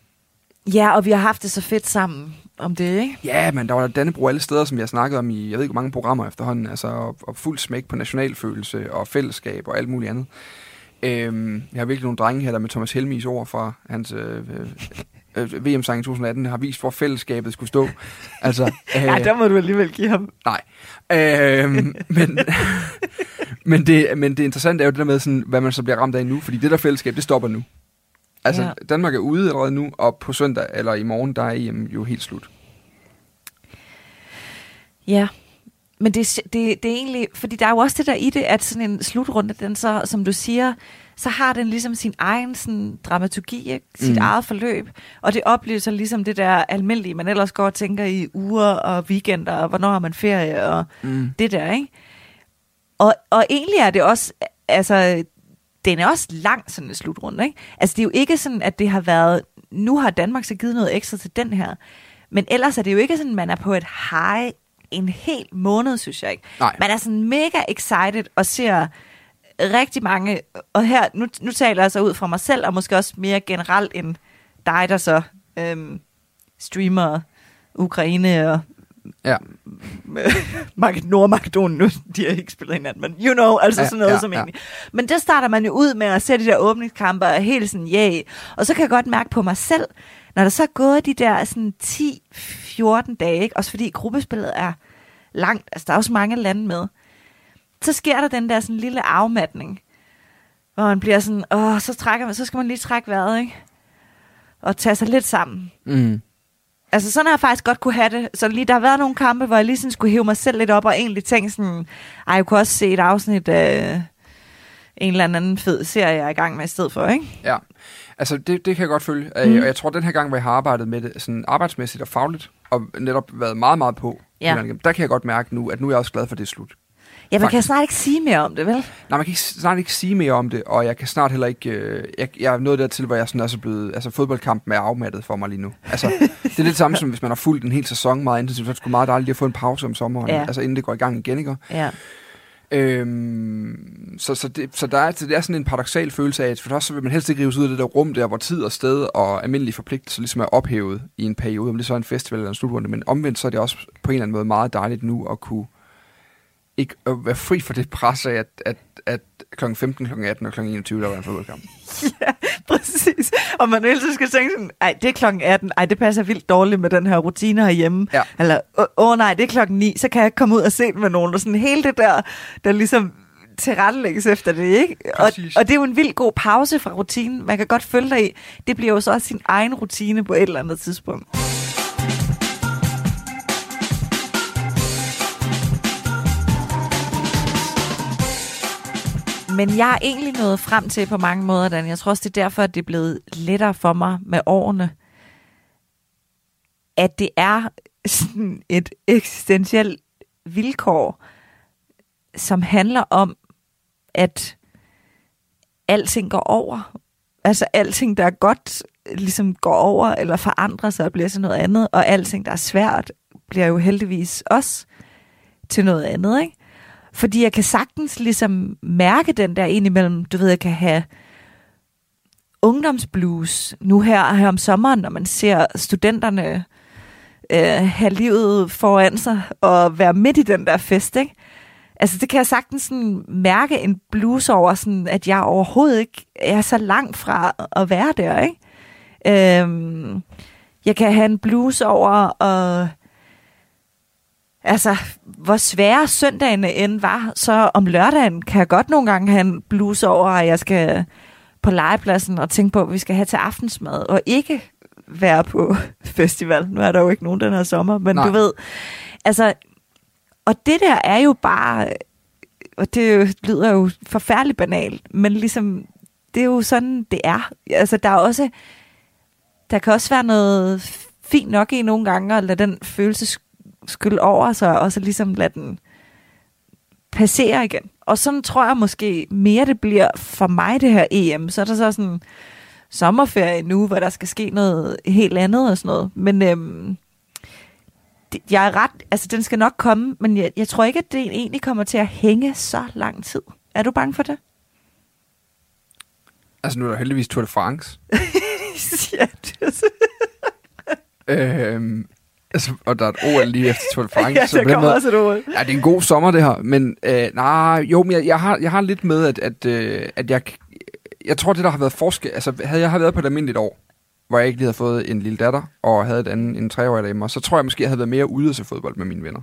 Ja, og vi har haft det så fedt sammen om det, ikke? Ja, men der var Dannebro alle steder, som har snakket om i, jeg ved ikke, hvor mange programmer efterhånden, altså, og, og fuld smæk på nationalfølelse og fællesskab og alt muligt andet. Øhm, jeg har virkelig nogle drenge her, der med Thomas Helmis ord fra hans øh, øh, øh, VM-sang i 2018 har vist, hvor fællesskabet skulle stå. Altså, øh, Ja, der må du alligevel give ham. Nej. Øhm, men, men, det, men det interessante er jo det der med, sådan, hvad man så bliver ramt af nu, fordi det der fællesskab, det stopper nu. Altså, Ja. Danmark er ude allerede nu, og på søndag eller i morgen, der er EM jo helt slut. Ja, men det, det, det er egentlig, fordi der er jo også det der i det, at sådan en slutrunde, den så, som du siger, så har den ligesom sin egen sådan, dramaturgi, ikke? sit Mm. eget forløb, og det opleves så ligesom det der almindelige, man ellers går og tænker i uger og weekender, og hvornår har man ferie, og Mm. det der, ikke? Og, og egentlig er det også, altså, den er også lang, sådan en slutrunde, ikke? Altså, det er jo ikke sådan, at det har været, nu har Danmark så givet noget ekstra til den her, men ellers er det jo ikke sådan, man er på et high en hel måned, synes jeg ikke. Nej. Man er sådan mega excited og ser rigtig mange, og her, nu, nu taler jeg så ud fra mig selv, og måske også mere generelt end dig, der så øhm, streamer Ukraine og Ja. Mak- Nordmakedonien nu, de har ikke spillet hinanden, men you know, altså Ja, sådan noget ja, som ja. egentlig. Men der starter man jo ud med at se de der åbningskampe og helt sådan, yay. Og så kan jeg godt mærke på mig selv, når der så er gået de der sådan 10-14 dage, ikke? også fordi gruppespillet er langt, altså der er også mange lande med, så sker der den der sådan lille afmatning, hvor man bliver sådan, åh, så, trækker man, så skal man lige trække vejret, ikke? Og tage sig lidt sammen. Mm. Altså sådan har jeg faktisk godt kunne have det. Så lige, der har været nogle kampe, hvor jeg lige sådan skulle hive mig selv lidt op og egentlig tænke sådan, ej, jeg kunne også se et afsnit af en eller anden fed serie, jeg er i gang med i stedet for, ikke? Ja, altså det, det kan jeg godt følge. Mm. Og jeg tror, den her gang, hvor jeg har arbejdet med det sådan arbejdsmæssigt og fagligt, og netop været meget, meget på, Ja. der kan jeg godt mærke nu, at nu er jeg også glad for, at det er slut. Ja, man kan Faktisk. snart ikke sige mere om det, vel? Nej, man kan ikke, snart ikke sige mere om det, og jeg kan snart heller ikke... Øh, jeg, jeg er nået dertil, hvor jeg sådan er så blevet... Altså, fodboldkampen er afmattet for mig lige nu. Altså, det er lidt samme som, hvis man har fulgt en hel sæson meget intensivt, så er det sgu meget dejligt lige at få en pause om sommeren, Ja. altså inden det går i gang igen, ikke? Ja. Øhm, så, så, det, så der er, det er sådan en paradoxal følelse af, at for det første så vil man helst ikke rives ud af det der rum der, hvor tid og sted og almindelige forpligtelser ligesom er ophævet i en periode, om det så er en festival eller en slutrunde, men omvendt så er det også på en eller anden måde meget dejligt nu at kunne ikke at være fri for det pres af, at, at, at kl. 15, kl. 18 og kl. 21, der var en fodboldkamp. Præcis. Og man hele tiden skal tænke sådan, ej, det er klokken 18, ej, det passer vildt dårligt med den her rutine herhjemme. Ja. Eller, åh åh, nej, det er klokken 9, så kan jeg ikke komme ud og se med nogen. Og sådan hele det der, der ligesom tilrettelægges efter det, ikke? Og, og det er jo en vild god pause fra rutinen. Man kan godt følge dig i. Det bliver jo så også sin egen rutine på et eller andet tidspunkt. Men jeg er egentlig nået frem til på mange måder, Dan. Jeg tror også, det er derfor, at det er blevet lettere for mig med årene. At det er sådan et eksistentielt vilkår, som handler om, at alting går over. Altså alting, der er godt, ligesom går over eller forandrer sig og bliver til noget andet, og alting, der er svært, bliver jo heldigvis også til noget andet, ikke? Fordi jeg kan sagtens ligesom mærke den der indimellem, du ved, jeg kan have ungdomsblues nu her, her om sommeren, når man ser studenterne øh, have livet foran sig og være midt i den der fest, ikke? Altså det kan jeg sagtens sådan mærke en blues over, sådan, at jeg overhovedet ikke er så langt fra at være der, ikke? Øhm, jeg kan have en blues over at altså, hvor svære søndagene end var, så om lørdagen kan jeg godt nogle gange have en bluse over, at jeg skal på legepladsen og tænke på, hvad vi skal have til aftensmad, og ikke være på festival. Nu er der jo ikke nogen den her sommer, men Nej. du ved, altså, og det der er jo bare, og det lyder jo forfærdeligt banalt, men ligesom, det er jo sådan, det er. Altså, der er også, der kan også være noget fint nok i nogle gange, at lade den følelse skylle over sig, og så ligesom lade den passere igen. Og sådan tror jeg måske mere, det bliver for mig, det her EM. Så er der så sådan sommerferie nu, hvor der skal ske noget helt andet og sådan noget. Men øhm, jeg er ret, altså den skal nok komme, men jeg, jeg tror ikke, at det egentlig kommer til at hænge så lang tid. Er du bange for det? Altså, nu er der heldigvis Tour de France. ja, det øhm, altså, og der er et OL lige efter Tour de France. ja, så der kommer også et ord. Ja, det er en god sommer, det her. Men øh, nej, jo, men jeg, jeg, har, jeg har lidt med, at, at, øh, at jeg, jeg tror, det der har været forskel... Altså, havde jeg været på et almindeligt år, hvor jeg ikke lige havde fået en lille datter, og havde et andet, en treårig derhjemme, så tror jeg måske, jeg havde været mere ude at se fodbold med mine venner.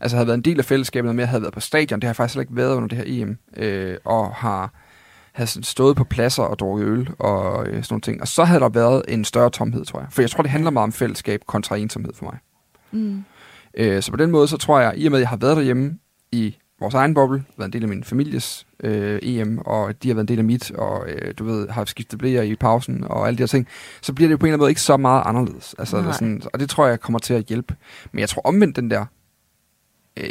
Altså, jeg havde været en del af fællesskabet, noget mere, havde været på stadion. Det har jeg faktisk heller ikke været under det her EM. Øh, og har sådan stået på pladser og drukket øl og øh, sådan nogle ting. Og så havde der været en større tomhed, tror jeg. For jeg tror, det handler meget om fællesskab kontra ensomhed for mig. Mm. Øh, så på den måde, så tror jeg, i og med, at jeg har været derhjemme i vores egen boble, været en del af min families øh, EM, og de har været en del af mit, og øh, du ved, har skiftet blæer i pausen, og alle de her ting, så bliver det jo på en eller anden måde ikke så meget anderledes. Altså, eller sådan, og det tror jeg kommer til at hjælpe. Men jeg tror omvendt den der,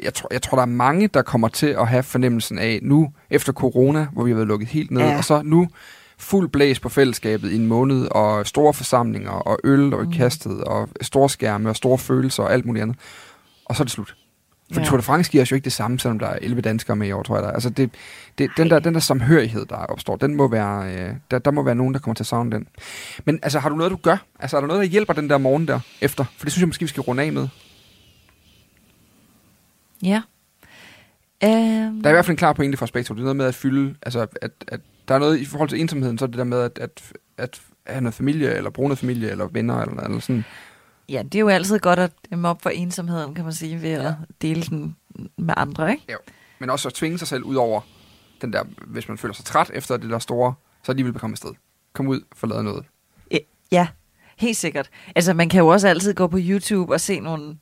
jeg tror, jeg tror, der er mange, der kommer til at have fornemmelsen af, nu efter corona, hvor vi har været lukket helt ned, Ja. og så nu fuld blæs på fællesskabet i en måned, og store forsamlinger, og øl og Mm. kastet, og store skærme, og store følelser, og alt muligt andet. Og så er det slut. For Ja. Tour de France giver os jo ikke det samme, selvom der er 11 danskere med i år, tror jeg. Der. er. Altså det, det, den, der, den der samhørighed, der opstår, den må være, øh, der, der må være nogen, der kommer til at savne den. Men altså, har du noget, du gør? Altså, er der noget, der hjælper den der morgen der efter? For det synes jeg måske, vi skal runde af med. Ja. Øhm, Der er i hvert fald en klar pointe fra Spektrum. Det er noget med at fylde, altså, at, at der er noget i forhold til ensomheden, så er det der med at, at, at have noget familie, eller bruge noget familie, eller venner, eller, eller sådan. Ja, det er jo altid godt at dæmme op for ensomheden, kan man sige, ved at dele den med andre, ikke? Men også at tvinge sig selv ud over den der, hvis man føler sig træt efter det der store, så alligevel komme afsted. Kom ud, få lavet noget. Ja, helt sikkert. Altså, man kan jo også altid gå på YouTube og se nogle...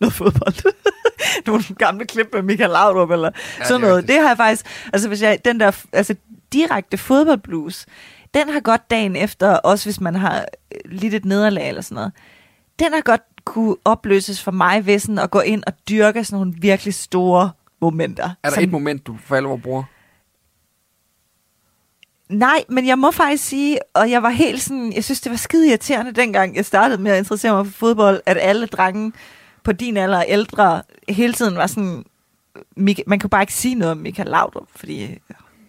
noget fodbold. nogle gamle klip med Michael Laudrup eller Ja, sådan det noget. Det har jeg faktisk... Altså, hvis jeg, den der altså, direkte fodboldblues, den har godt dagen efter, også hvis man har øh, lidt et nederlag eller sådan noget, den har godt kunne opløses for mig ved sådan at gå ind og dyrke sådan nogle virkelig store momenter. Er der som- et moment, du for alvor bruger? Nej, men jeg må faktisk sige, og jeg var helt sådan, jeg synes, det var skide irriterende dengang, jeg startede med at interessere mig for fodbold, at alle drenge på din alder ældre hele tiden var sådan, man kan bare ikke sige noget om Michael Laudrup, fordi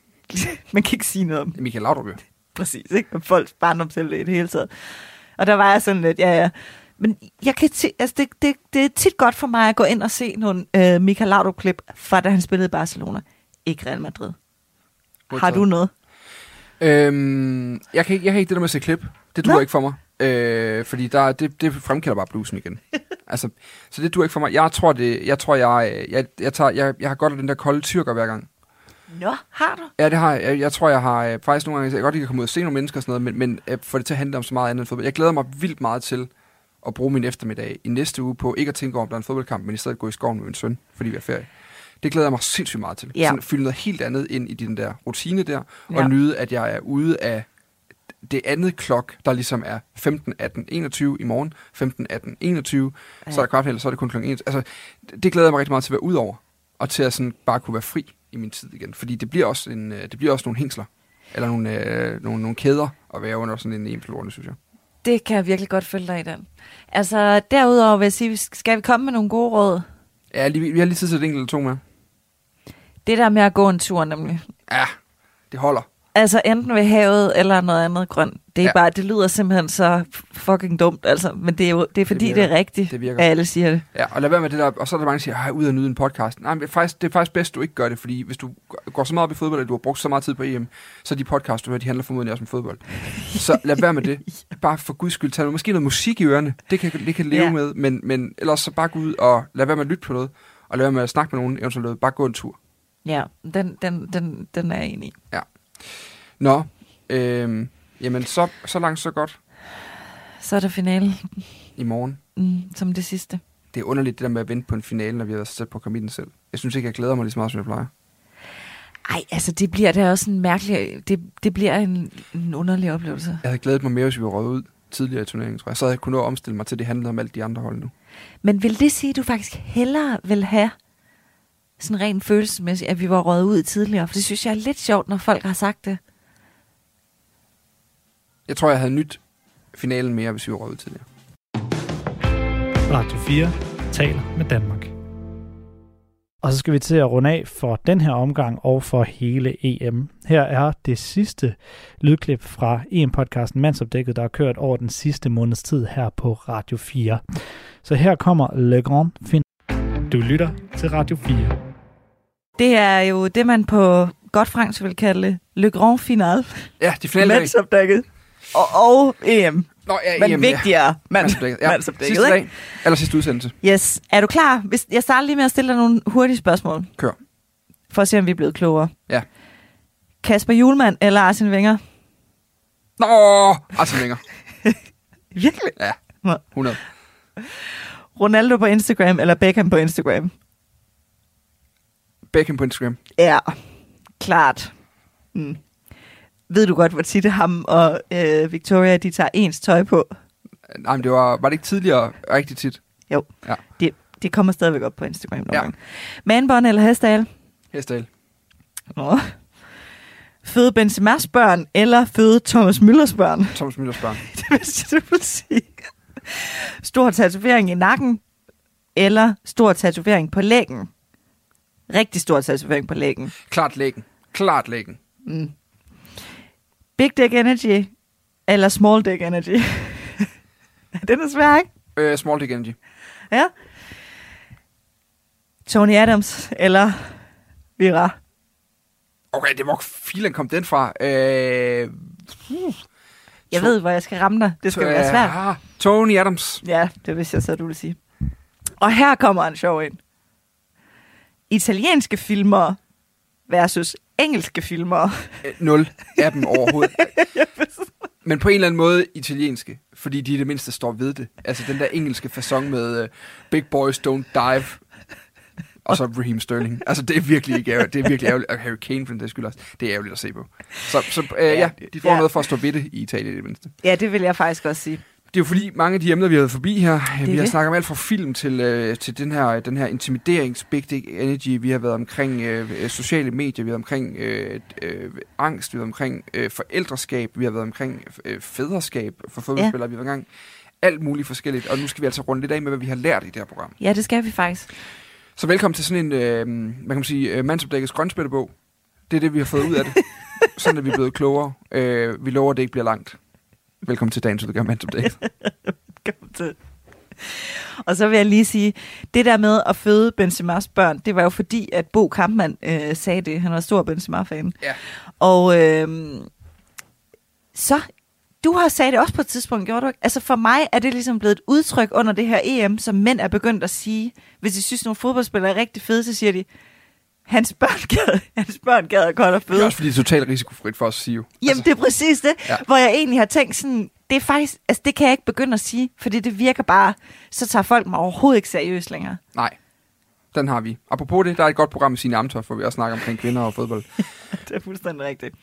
man kan ikke sige noget om Michael Laudrup, jo. præcis, ikke? Om folks barndomshelte i det hele taget. Og der var jeg sådan lidt, ja, ja. Men jeg kan ti- altså det, det, det er tit godt for mig at gå ind og se nogle øh, Michael Laudrup-klip fra da han spillede i Barcelona. Ikke Real Madrid. Har du noget? Øhm, jeg, kan, ikke- jeg kan ikke det der med at se klip. Det duer Nå. ikke for mig. Øh, fordi der, det, det fremkalder bare bluesen igen. altså, så det duer ikke for mig. Jeg tror, det, jeg, tror jeg, jeg, jeg, tager, jeg, jeg har godt af den der kolde tyrker hver gang. Nå, har du? Ja, det har jeg. Jeg, jeg tror, jeg har øh, faktisk nogle gange, jeg kan godt lide at komme ud og se nogle mennesker og sådan noget, men, men øh, få det til at handle om så meget andet end fodbold. Jeg glæder mig vildt meget til at bruge min eftermiddag i næste uge på ikke at tænke over, om der er en fodboldkamp, men i stedet gå i skoven med min søn, fordi vi er ferie. Det glæder jeg mig sindssygt meget til. Ja. Sådan fylde noget helt andet ind i den der rutine der, og Ja. nyde, at jeg er ude af det andet klok, der ligesom er 15, 18, 21 i morgen, 15, 18, 21, ja. så er der kvart eller så er det kun klokken 1. Altså, det glæder jeg mig rigtig meget til at være ud over, og til at sådan bare kunne være fri i min tid igen. Fordi det bliver også, en, øh, det bliver også nogle hængsler, eller nogle, øh, nogle, nogle kæder at være under sådan en EM-florene, synes jeg. Det kan jeg virkelig godt følge dig i den. Altså, derudover vil jeg sige, skal vi komme med nogle gode råd? Ja, lige, vi har lige tid til et enkelt eller to med. Det der med at gå en tur, nemlig. Ja, det holder. Altså enten ved havet eller noget andet grønt. Det er ja. Ja. bare, det lyder simpelthen så fucking dumt, altså. Men det er jo det er fordi, det, virker. det er rigtigt, Det virker. at alle siger det. Ja, og lad være med det der, og så er der mange, der siger, ud og nyde en podcast. Nej, men det er, faktisk, det er faktisk bedst, du ikke gør det, fordi hvis du går så meget op i fodbold, at du har brugt så meget tid på EM, så de podcast, du hører, de handler formodentlig også om fodbold. Så lad være med det. bare for guds skyld tage noget, måske noget musik i ørerne. Det kan, det kan leve Ja. med, men, men ellers så bare gå ud og lade være med at lytte på noget, og lade være med at snakke med nogen, eventuelt bare gå en tur. Ja, den, den, den, den er jeg enig i. Nå, øh, jamen så, så langt så godt Så er der finale i morgen. mm, som det sidste. Det er underligt det der med at vente på en finale, når vi har været så på at den selv. Jeg synes ikke, jeg glæder mig lige så meget, som jeg plejer. Ej, altså det bliver da også en mærkelig... Det, det bliver en, en underlig oplevelse. Jeg havde glædet mig mere, hvis vi var røget ud tidligere i turneringen, tror jeg. Så havde jeg kunnet nå at omstille mig til, det handlede om alt de andre hold nu. Men vil det sige, at du faktisk hellere vil have sådan rent følelsesmæssigt, at vi var røget ud tidligere? For det synes jeg er lidt sjovt, når folk har sagt det. Jeg tror, jeg havde nyt finalen mere, hvis vi var røget ud tidligere. Radio 4 taler med Danmark. Og så skal vi til at runde af for den her omgang og for hele EM. Her er det sidste lydklip fra EM-podcasten Mandsopdækket, der har kørt over den sidste måneds tid her på Radio 4. Så her kommer Le Grand Fin. Du lytter til Radio 4. Det er jo det, man på godt fransk vil kalde Le Grand Final. Ja, de dag. Mandsopdækket. Og, og EM. Nå, ja, Men EM, ja. vigtigere. Mand, Mandsopdækket. Ja, mandsopdækket, sidste dag. Eller sidste udsendelse. Yes. Er du klar? Hvis, jeg starter lige med at stille dig nogle hurtige spørgsmål. Kør. For at se, om vi er blevet klogere. Ja. Kasper Julemand eller Arsene Wenger? Nå, Arsene Wenger. Virkelig? Ja, Nå. 100. Ronaldo på Instagram eller Beckham på Instagram? Beckham på Instagram. Ja, klart. Mm. Ved du godt, hvor tit ham og øh, Victoria, de tager ens tøj på? Nej, men det var, var det ikke tidligere rigtig tit? Det, det kommer stadigvæk op på Instagram nogle Ja. ja. gange. Manbånd eller Hesdal? Hesdal. Nå. Føde Benzema's børn eller føde Thomas Müllers børn? Thomas Müllers børn. det vidste du vil sige. Stor tatovering i nakken eller stor tatovering på lægen? Rigtig stor tatovering på lægen. Klart læggen. Klart læggen. Mm. Big Dick Energy eller Small Dick Energy? Den er svær, ikke? Øh, small dick energy. Ja. Tony Adams eller Vira? Okay, det hvor filen kom den fra. Øh, Jeg To- ved, hvor jeg skal ramme dig. Det skal være svært. Ah, Tony Adams. Ja, det vidste jeg så, du ville sige. Og her kommer en sjov ind. Italienske filmer versus engelske filmer. Øh, Nul af dem overhovedet. Men på en eller anden måde italienske, fordi de i det mindste står ved det. Altså den der engelske fasong med uh, Big Boys Don't Dive, og så Raheem Sterling. Altså det er virkelig ikke ærgerligt. Det er virkelig ærgerligt. Og Harry Kane for den der skyld også. Det er ærgerligt at se på. Så, så uh, ja, de får Ja. noget for at stå ved det i Italien i det mindste. Ja, det vil jeg faktisk også sige. Det er jo fordi, mange af de emner, vi har været forbi her, vi har det. snakket om alt fra film til, øh, til den her, den her intimiderings big dick energy. Vi har været omkring øh, sociale medier, vi har været omkring øh, øh, angst, vi har været omkring øh, forældreskab, vi har været omkring øh, fædreskab for fodboldspillere, ja. vi har været omkring alt muligt forskelligt. Og nu skal vi altså runde lidt af med, hvad vi har lært i det her program. Ja, det skal vi faktisk. Så velkommen til sådan en, øh, hvad kan man sige, øh, mandsopdækkets grønspættebog. Det er det, vi har fået ud af det. sådan er vi blevet klogere. Øh, vi lover, at det ikke bliver langt. Velkommen til dagens udgave af mandsopdækket. Kom til. Og så vil jeg lige sige, det der med at føde Benzema's børn, det var jo fordi, at Bo Kampmann øh, sagde det. Han var stor Benzema-fan. Ja. Og øh, så, du har sagt det også på et tidspunkt, gjorde du ikke? Altså for mig er det ligesom blevet et udtryk under det her EM, som mænd er begyndt at sige. Hvis de synes, at nogle fodboldspillere er rigtig fede, så siger de, hans børn gad, hans børn gad godt at Det er føde. også fordi, det er totalt risikofrit for os at sige jo. Jamen, altså, det er præcis det, Ja. ja. hvor jeg egentlig har tænkt sådan, det er faktisk, altså det kan jeg ikke begynde at sige, fordi det virker bare, så tager folk mig overhovedet ikke seriøst længere. Nej, den har vi. Apropos det, der er et godt program med sine Amtoft, hvor vi også snakker omkring kvinder og fodbold. Det er fuldstændig rigtigt.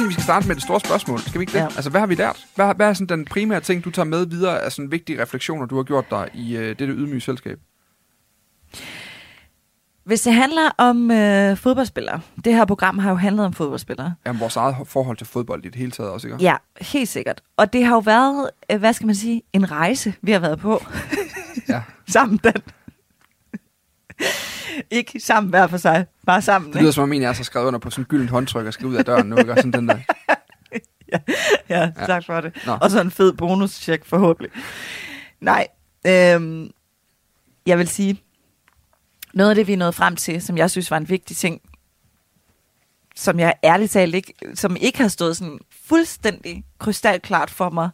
Synes vi skal starte med det store spørgsmål. Skal vi ikke det? Ja. Altså, hvad har vi lært? Hvad, hvad er sådan den primære ting, du tager med videre af sådan vigtige refleksioner, du har gjort dig i øh, dette ydmyge selskab? Hvis det handler om øh, fodboldspillere, det her program har jo handlet om fodboldspillere. Jamen, vores eget forhold til fodbold i det hele taget også, ikke? Ja, helt sikkert. Og det har jo været, øh, hvad skal man sige, en rejse, vi har været på. Ja. sammen, Dan. ikke sammen hver for sig, bare sammen. Det lyder som om en af os har skrevet under på sådan en gyldent håndtryk og skal ud af døren nu, ikke? Og sådan den der. Ja, Ja. ja, tak for det. Nå. Og så en fed bonus-check forhåbentlig. Nej, øhm, jeg vil sige, noget af det, vi er nået frem til, som jeg synes var en vigtig ting, som jeg ærligt talt ikke, som ikke har stået sådan fuldstændig krystalklart for mig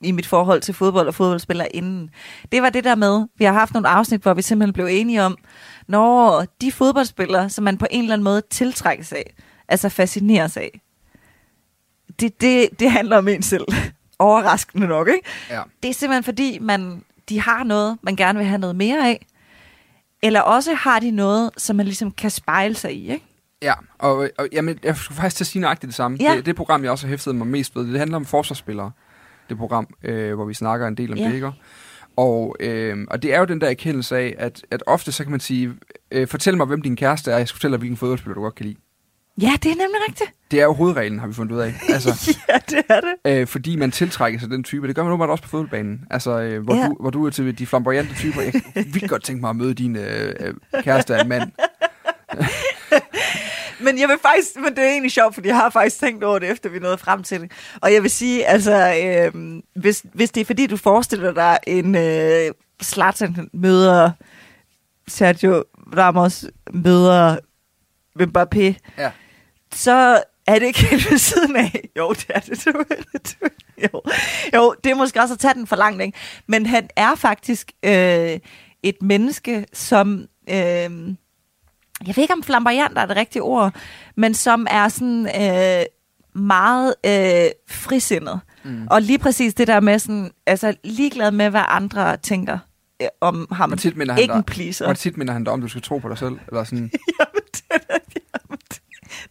i mit forhold til fodbold og fodboldspillere inden. Det var det der med, vi har haft nogle afsnit, hvor vi simpelthen blev enige om, når de fodboldspillere, som man på en eller anden måde tiltrækkes af, altså fascineres af, det, det, det handler om en selv. Overraskende nok, ikke? Ja. Det er simpelthen fordi, man, de har noget, man gerne vil have noget mere af. Eller også har de noget, som man ligesom kan spejle sig i, ikke? Ja, og, og jamen, jeg skulle faktisk til at sige nøjagtigt det samme. Ja. Det, det program, jeg også har hæftet mig mest ved, det handler om forsvarsspillere. Det program, øh, hvor vi snakker en del om Ja. det, ikke? Og, øh, og det er jo den der erkendelse af, at, at ofte så kan man sige, øh, fortæl mig, hvem din kæreste er, jeg skal fortælle dig, hvilken fodboldspiller du godt kan lide. Ja, det er nemlig rigtigt. Det er jo hovedreglen, har vi fundet ud af. Altså, ja, det er det. øh, fordi man tiltrækker sig den type. Det gør man åbenbart også på fodboldbanen. Altså, øh, hvor, Ja. du, hvor du er til de flamboyante typer. Jeg vildt godt tænke mig at møde din øh, øh, kæreste af en mand. Men jeg vil faktisk, men det er egentlig sjovt, fordi jeg har faktisk tænkt over det, efter vi nåede frem til det. Og jeg vil sige, altså, øh, hvis, hvis det er fordi, du forestiller dig en øh, Zlatan møder Sergio Ramos møder Mbappé, Ja. så er det ikke helt ved siden af. Jo, det er det. Du, jo. jo, det er måske også at tage den for langt, ikke? Men han er faktisk øh, et menneske, som... Øh, jeg ved ikke, om flamboyant er det rigtige ord, men som er sådan øh, meget øh, frisindet. Mm. Og lige præcis det der med sådan, altså ligeglad med, hvad andre tænker øh, om ham. Hvor tit minder han Ikke dig-. Hvor tit minder han dig om, du skal tro på dig selv? Eller sådan, Jamen, den, er, jamen,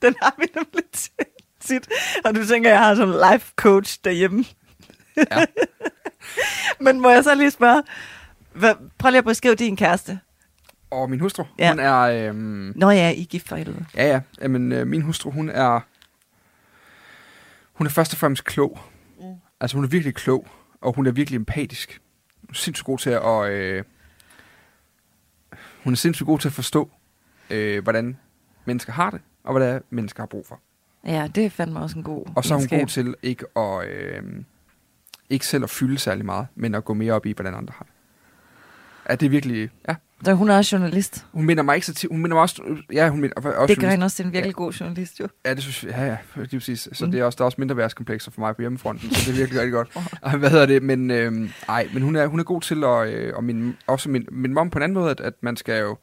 den har vi nemlig tit. Og du tænker, jeg har sådan en life coach derhjemme. Ja. Men må jeg så lige spørge, hvad, prøv lige at beskrive din kæreste. Og min hustru, Ja. hun er... Øh, Nå ja, I er gift for helvede. Ja, ja. Jamen, øh, min hustru, hun er... Hun er først og fremmest klog. Mm. Altså, hun er virkelig klog, og hun er virkelig empatisk. Hun er sindssygt god til at... Øh, hun er sindssygt god til at forstå, øh, hvordan mennesker har det, og hvad det er, mennesker har brug for. Ja, det er fandme også en god Og så er hun god til ikke at... Øh, ikke selv at fylde særlig meget, men at gå mere op i, hvordan andre har det. Ja, det er virkelig... Ja, Så hun er også journalist. hun minder mig ikke så til... Hun minder mig også... Ja, hun minder også Det gør hende også til en virkelig god journalist, jo. Ja, det synes jeg, ja, ja, lige præcis. Så Mm. det er også, der er også mindre værtskomplekser for mig på hjemmefronten, så det er virkelig rigtig godt. Ej, Hvad hedder det? Men, øh, ej, men hun er, hun er god til at, øh, og min, også min, min mom på en anden måde, at, at man skal jo,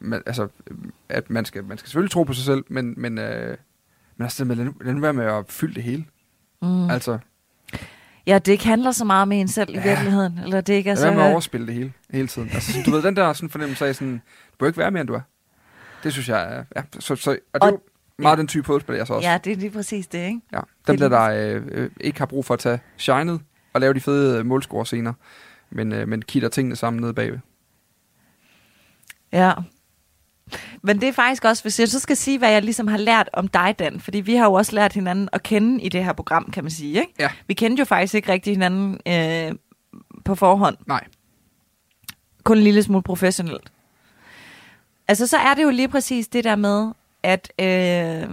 man, altså, at man skal, man skal selvfølgelig tro på sig selv, men, men, øh, men altså, lad nu, lad nu være med at fylde det hele. Mm. Altså, Ja, det ikke handler så meget med en selv i Ja. virkeligheden. Eller det ikke er lad så... være med at overspille det hele, hele tiden. Altså, sådan, du ved, den der sådan fornemmelse af sådan, du bør ikke være mere, end du er. Det synes jeg er, ja, så, så, og det er Og- jo meget den type fodboldspiller, jeg så også. Ja, det er lige præcis det, ikke? Ja, dem er der, der øh, øh, ikke har brug for at tage shinet og lave de fede øh, målscore-scener, men, øh, men kitter tingene sammen nede bagved. Ja. Men det er faktisk også, hvis jeg så skal sige, hvad jeg ligesom har lært om dig, Dan, fordi vi har jo også lært hinanden at kende i det her program, kan man sige, ikke? Ja. Vi kendte jo faktisk ikke rigtig hinanden øh, på forhånd. Nej. Kun en lille smule professionelt. Altså, så er det jo lige præcis det der med, at øh,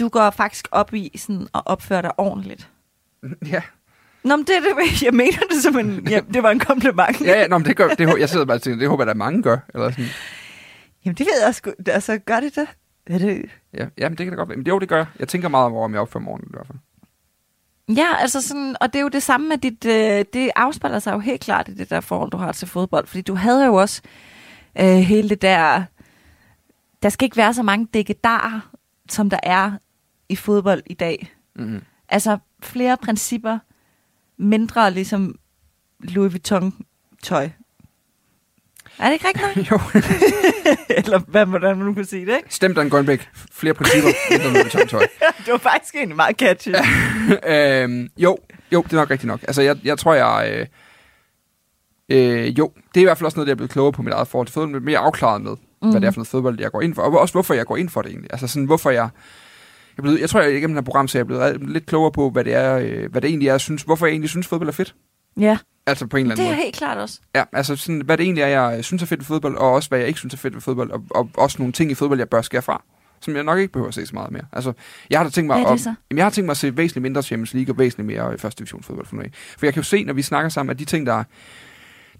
du går faktisk op i sådan at opføre dig ordentligt. Ja, Nå, men det det, jeg mener det som en, ja, det var en kompliment. ja, ja nå, men det gør, det, jeg sidder bare og tænker, det håber jeg, at mange gør. Eller sådan. Jamen, det ved jeg sgu. Altså, gør det det? Er det? Ja, ja, men det kan da godt være. Men jo, det gør jeg. Jeg tænker meget over, om jeg opfører mig ordentligt i hvert fald. Ja, altså sådan, og det er jo det samme med dit, øh, det afspejler sig jo helt klart i det der forhold, du har til fodbold, fordi du havde jo også øh, hele det der, der skal ikke være så mange dækkedarer, som der er i fodbold i dag. Mm-hmm. Altså flere principper, mindre ligesom Louis Vuitton tøj. Er det ikke rigtigt? nok? jo, Eller hvad, hvordan man nu kunne sige det, ikke? stem Dan Grønbæk. Flere principper, mindre med betonetøj. Det var faktisk egentlig meget catchy. øhm, jo, jo, det er nok rigtigt nok. Altså, jeg, jeg tror, jeg... Øh, øh, jo, det er i hvert fald også noget, jeg er blevet klogere på mit eget forhold til fodbold, mere afklaret med, mm. hvad det er for noget fodbold, jeg går ind for. Og også, hvorfor jeg går ind for det egentlig. Altså, sådan, hvorfor jeg... Jeg, blevet, jeg tror, jeg igennem det her program, så jeg er blevet lidt klogere på, hvad det, er, øh, hvad det egentlig er, jeg synes, hvorfor jeg egentlig synes, fodbold er fedt. Ja, Altså på en eller det anden er måde. helt klart også. Ja, altså sådan, hvad det egentlig er, jeg synes er fedt ved fodbold, og også hvad jeg ikke synes er fedt ved fodbold, og, og også nogle ting i fodbold, jeg bør skære fra, som jeg nok ikke behøver at se så meget mere. Altså, jeg har da tænkt mig, Hvad er det at, jamen, jeg har tænkt mig at se væsentligt mindre Champions League og væsentligt mere øh, første division fodbold for nu af. For jeg kan jo se, når vi snakker sammen, at de ting, der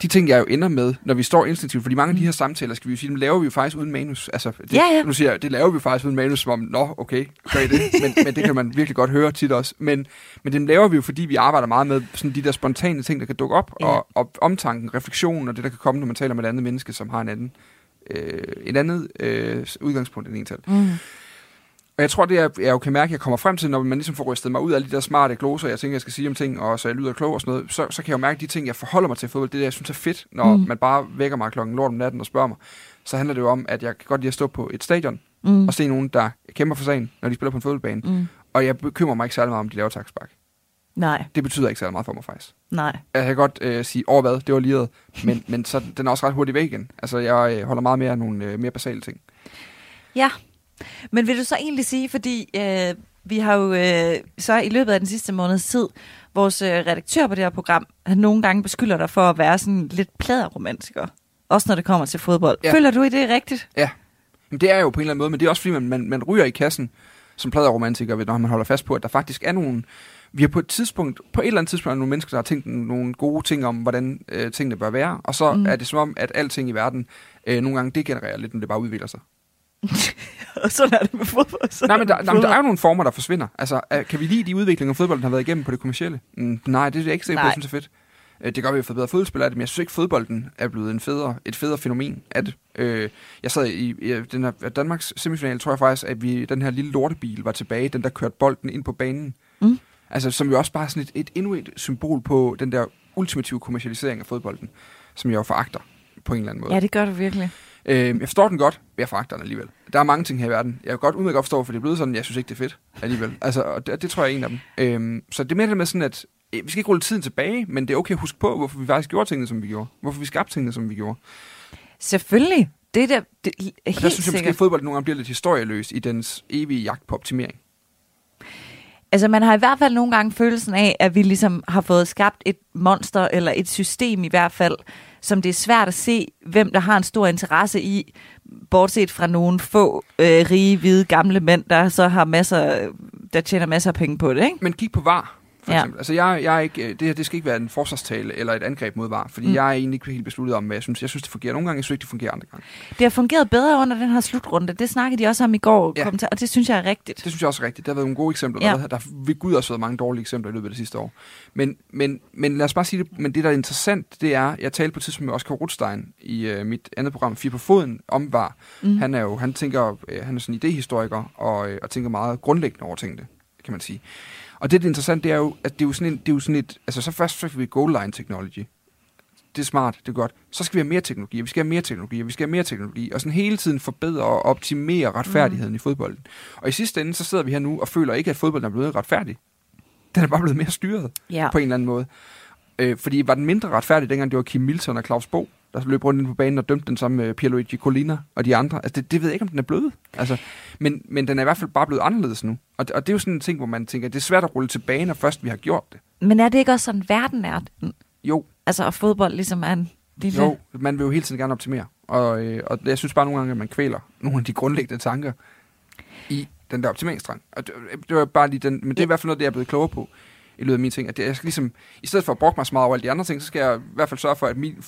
de ting, jeg jo ender med, når vi står instinktivt, fordi mange af de her samtaler, skal vi jo sige, dem laver vi jo faktisk uden manus. Altså, det, Ja, ja. Nu siger jeg, det laver vi jo faktisk uden manus, som om, nå, okay, gør I det? Men, men det kan man virkelig godt høre tit også. Men, men dem laver vi jo, fordi vi arbejder meget med sådan de der spontane ting, der kan dukke op, Ja. og, og omtanken, refleksion, og det, der kan komme, når man taler med et andet menneske, som har en anden, øh, et andet øh, udgangspunkt end en selv. Mm. Og jeg tror, det jeg, jeg jo kan mærke, at jeg kommer frem til, når man ligesom får rystet mig ud af alle de der smarte gloser, jeg tænker, jeg skal sige om ting, og så jeg lyder klog og sådan noget, så, så kan jeg jo mærke, at de ting, jeg forholder mig til fodbold, det er det, jeg synes er fedt, når mm. man bare vækker mig klokken lort om natten og spørger mig. Så handler det jo om, at jeg kan godt lide at stå på et stadion Mm. og se nogen, der kæmper for sagen, når de spiller på en fodboldbane. Mm. Og jeg bekymrer mig ikke særlig meget om, de laver taksbak. Nej, Det betyder ikke særlig meget for mig, faktisk. nej. Jeg kan godt øh, sige, over hvad, det var liret, men, men så, den er også ret hurtigt væk igen. Altså, jeg øh, holder meget mere af nogle øh, mere basale ting. Ja, men vil du så egentlig sige, fordi øh, vi har jo øh, så i løbet af den sidste måneds tid, vores øh, redaktør på det her program, han nogle gange beskylder dig for at være sådan lidt pladerromantiker. Også når det kommer til fodbold. Ja. Ja. Føler du i det rigtigt? Men det er jo på en eller anden måde, men det er også fordi, man, man, man ryger i kassen som pladerromantiker, ved, når man holder fast på, at der faktisk er nogle... Vi har på et tidspunkt, på et eller andet tidspunkt, nogle mennesker, der har tænkt nogle gode ting om, hvordan øh, tingene bør være, og så mm. er det som om, at alting i verden øh, nogle gange degenererer lidt, når det bare udvikler sig. Og sådan er det med fodbold. Sådan Nej, men er der, men der er jo nogle former, der forsvinder. Altså, øh, kan vi lide de udviklinger, fodbolden har været igennem på det kommercielle? Mm, nej, det er jeg ikke sikker på, jeg synes er fedt. Øh, Det gør, at vi har fået bedre fodboldspillere af det, men jeg synes ikke, fodbolden er blevet en federe, et federe fænomen af det. Øh, jeg sad i, i den her Danmarks semifinal, tror jeg faktisk, at vi den her lille lortebil var tilbage, den der kørte bolden ind på banen. Mm. Altså, som jo også bare sådan et, et endnu et symbol på den der ultimative kommercialisering af fodbolden, som jeg jo foragter på en eller anden måde. Ja, det gør du virkelig. Øh, jeg forstår den godt, men jeg den alligevel. Der er mange ting her i verden. Jeg kan godt udmærket godt forstå, for det er blevet sådan, jeg synes ikke, det er fedt alligevel. Altså, og det, det tror jeg er en af dem. Øh, så det er mere det med sådan, at øh, vi skal ikke rulle tiden tilbage, men det er okay at huske på, hvorfor vi faktisk gjorde tingene, som vi gjorde. Hvorfor vi skabte tingene, som vi gjorde. Selvfølgelig. Det er da det, er Og helt der synes jeg måske, sikkert. at fodbold nogle gange bliver lidt historieløs i dens evige jagt på optimering. Altså, man har i hvert fald nogle gange følelsen af, at vi ligesom har fået skabt et monster, eller et system i hvert fald, som det er svært at se, hvem der har en stor interesse i, bortset fra nogle få øh, rige, hvide, gamle mænd, der så har masser, der tjener masser af penge på det, ikke? Men kig på VAR, for Ja. Altså, jeg, jeg er ikke, øh, det her det skal ikke være en forsvarstale eller et angreb mod VAR, fordi Mm. jeg er egentlig ikke helt besluttet om, hvad jeg synes. Jeg synes, det fungerer nogle gange, jeg synes ikke, det fungerer andre gange. Det har fungeret bedre under den her slutrunde. Det snakkede de også om i går, Ja. kommentar, og det synes jeg er rigtigt. Det synes jeg også er rigtigt. Der har været nogle gode eksempler. Ja. Der, der ved Gud også været mange dårlige eksempler i løbet af det sidste år. Men, men, men lad os bare sige det. Men det, der er interessant, det er, jeg talte på et tidspunkt med Oscar Rothstein i øh, mit andet program, Fire på Foden, om VAR. Mm. Han er jo, han tænker, øh, han er sådan en idehistoriker, og, øh, og tænker meget grundlæggende over tingene, kan man sige. Og det, der er interessant, det er jo, at det er jo sådan, en, det er jo sådan et, altså så først fik vi goal line technology. Det er smart, det er godt. Så skal vi have mere teknologi, og vi skal have mere teknologi, og vi skal have mere teknologi, og sådan hele tiden forbedre og optimere retfærdigheden mm. i fodbolden. Og i sidste ende, så sidder vi her nu og føler ikke, at fodbolden er blevet retfærdig. Den er bare blevet mere styret Ja. på en eller anden måde. Øh, fordi var den mindre retfærdig, dengang det var Kim Milton og Claus Bo, der løb rundt ind på banen og dømte den sammen med Pierluigi Colina og de andre. Altså, det, det ved jeg ikke, om den er blevet. Altså, men, men den er i hvert fald bare blevet anderledes nu. Og, og det er jo sådan en ting, hvor man tænker, det er svært at rulle tilbage, når først vi har gjort det. Men er det ikke også sådan, verden er? Jo, Altså, at fodbold ligesom er en lille... jo, man vil jo hele tiden gerne optimere. Og, øh, og jeg synes bare nogle gange, at man kvæler nogle af de grundlæggende tanker i den der optimeringstrang. Og det, det var bare lige den, men det er i hvert fald noget, det jeg er blevet klogere på i løbet af mine ting. At jeg skal ligesom, i stedet for at brokke mig så meget over alle de andre ting, så skal jeg i hvert fald sørge for, at min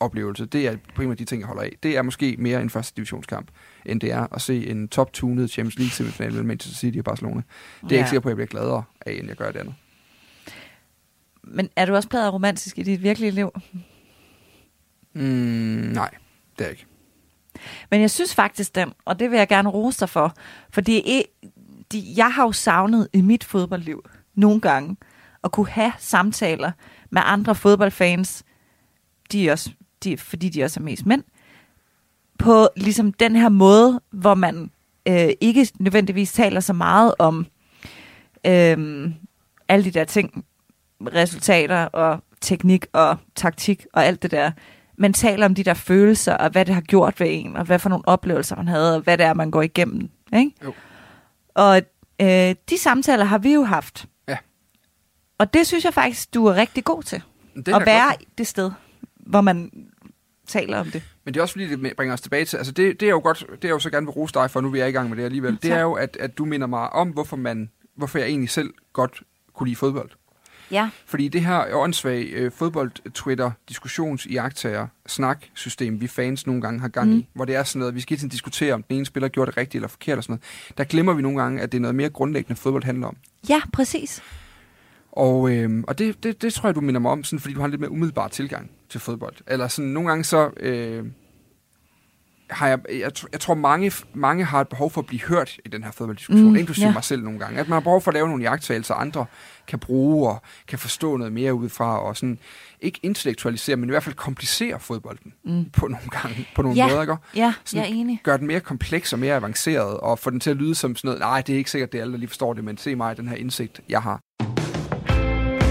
fodboldoplevelse, det er primært de ting, jeg holder af. Det er måske mere en første divisionskamp, end det er at se en top-tunet Champions League semifinal mellem Manchester City og Barcelona. Det er jeg Ja. ikke sikker på, at jeg bliver gladere af, end jeg gør det andet. Men er du også pladet romantisk i dit virkelige liv? Mm, nej, det er jeg ikke. Men jeg synes faktisk den, og det vil jeg gerne rose dig for, for det er, de, jeg har jo savnet i mit fodboldliv nogle gange at kunne have samtaler med andre fodboldfans, de er også, de, fordi de også er mest mænd, på ligesom den her måde, hvor man øh, ikke nødvendigvis taler så meget om øh, alle de der ting, resultater og teknik og taktik og alt det der, men taler om de der følelser, og hvad det har gjort ved en, og hvad for nogle oplevelser man havde, og hvad det er, man går igennem. Ikke? Jo. Og øh, de samtaler har vi jo haft. Ja. Og det synes jeg faktisk, du er rigtig god til. Det at være godt. det sted, hvor man taler om det. Men det er også fordi, det bringer os tilbage til, altså det, det er jo godt, det er jo så gerne vil rose dig for, nu vi er i gang med det alligevel, det er jo, at, at du minder mig om, hvorfor man, hvorfor jeg egentlig selv godt kunne lide fodbold. Ja. Fordi det her åndssvage øh, fodbold-Twitter-diskussions iagtager snak-system, vi fans nogle gange har gang mm. i, hvor det er sådan noget, vi skal hele diskutere, om den ene spiller gjorde det rigtigt eller forkert og sådan noget. Der glemmer vi nogle gange, at det er noget mere grundlæggende, fodbold handler om. Ja, præcis. Og, øh, og det, det, det tror jeg, du minder mig om, sådan, fordi du har en lidt mere umiddelbar tilgang til fodbold. Eller sådan, nogle gange så... Øh, har jeg, jeg, jeg tror, mange, mange har et behov for at blive hørt i den her fodbolddiskussion, mm, inklusive ja. mig selv nogle gange. At man har behov for at lave nogle jagttagelser, andre kan bruge og kan forstå noget mere udefra, og sådan, ikke intellektualisere, men i hvert fald komplicere fodbolden mm. på nogle gange, på nogle ja. måder, ikke? Ja, sådan, jeg er enig. Gør den mere kompleks og mere avanceret, og få den til at lyde som sådan noget, nej, det er ikke sikkert, det er alle, der lige forstår det, men se mig, den her indsigt, jeg har.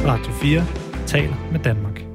Radio 4 taler med Danmark.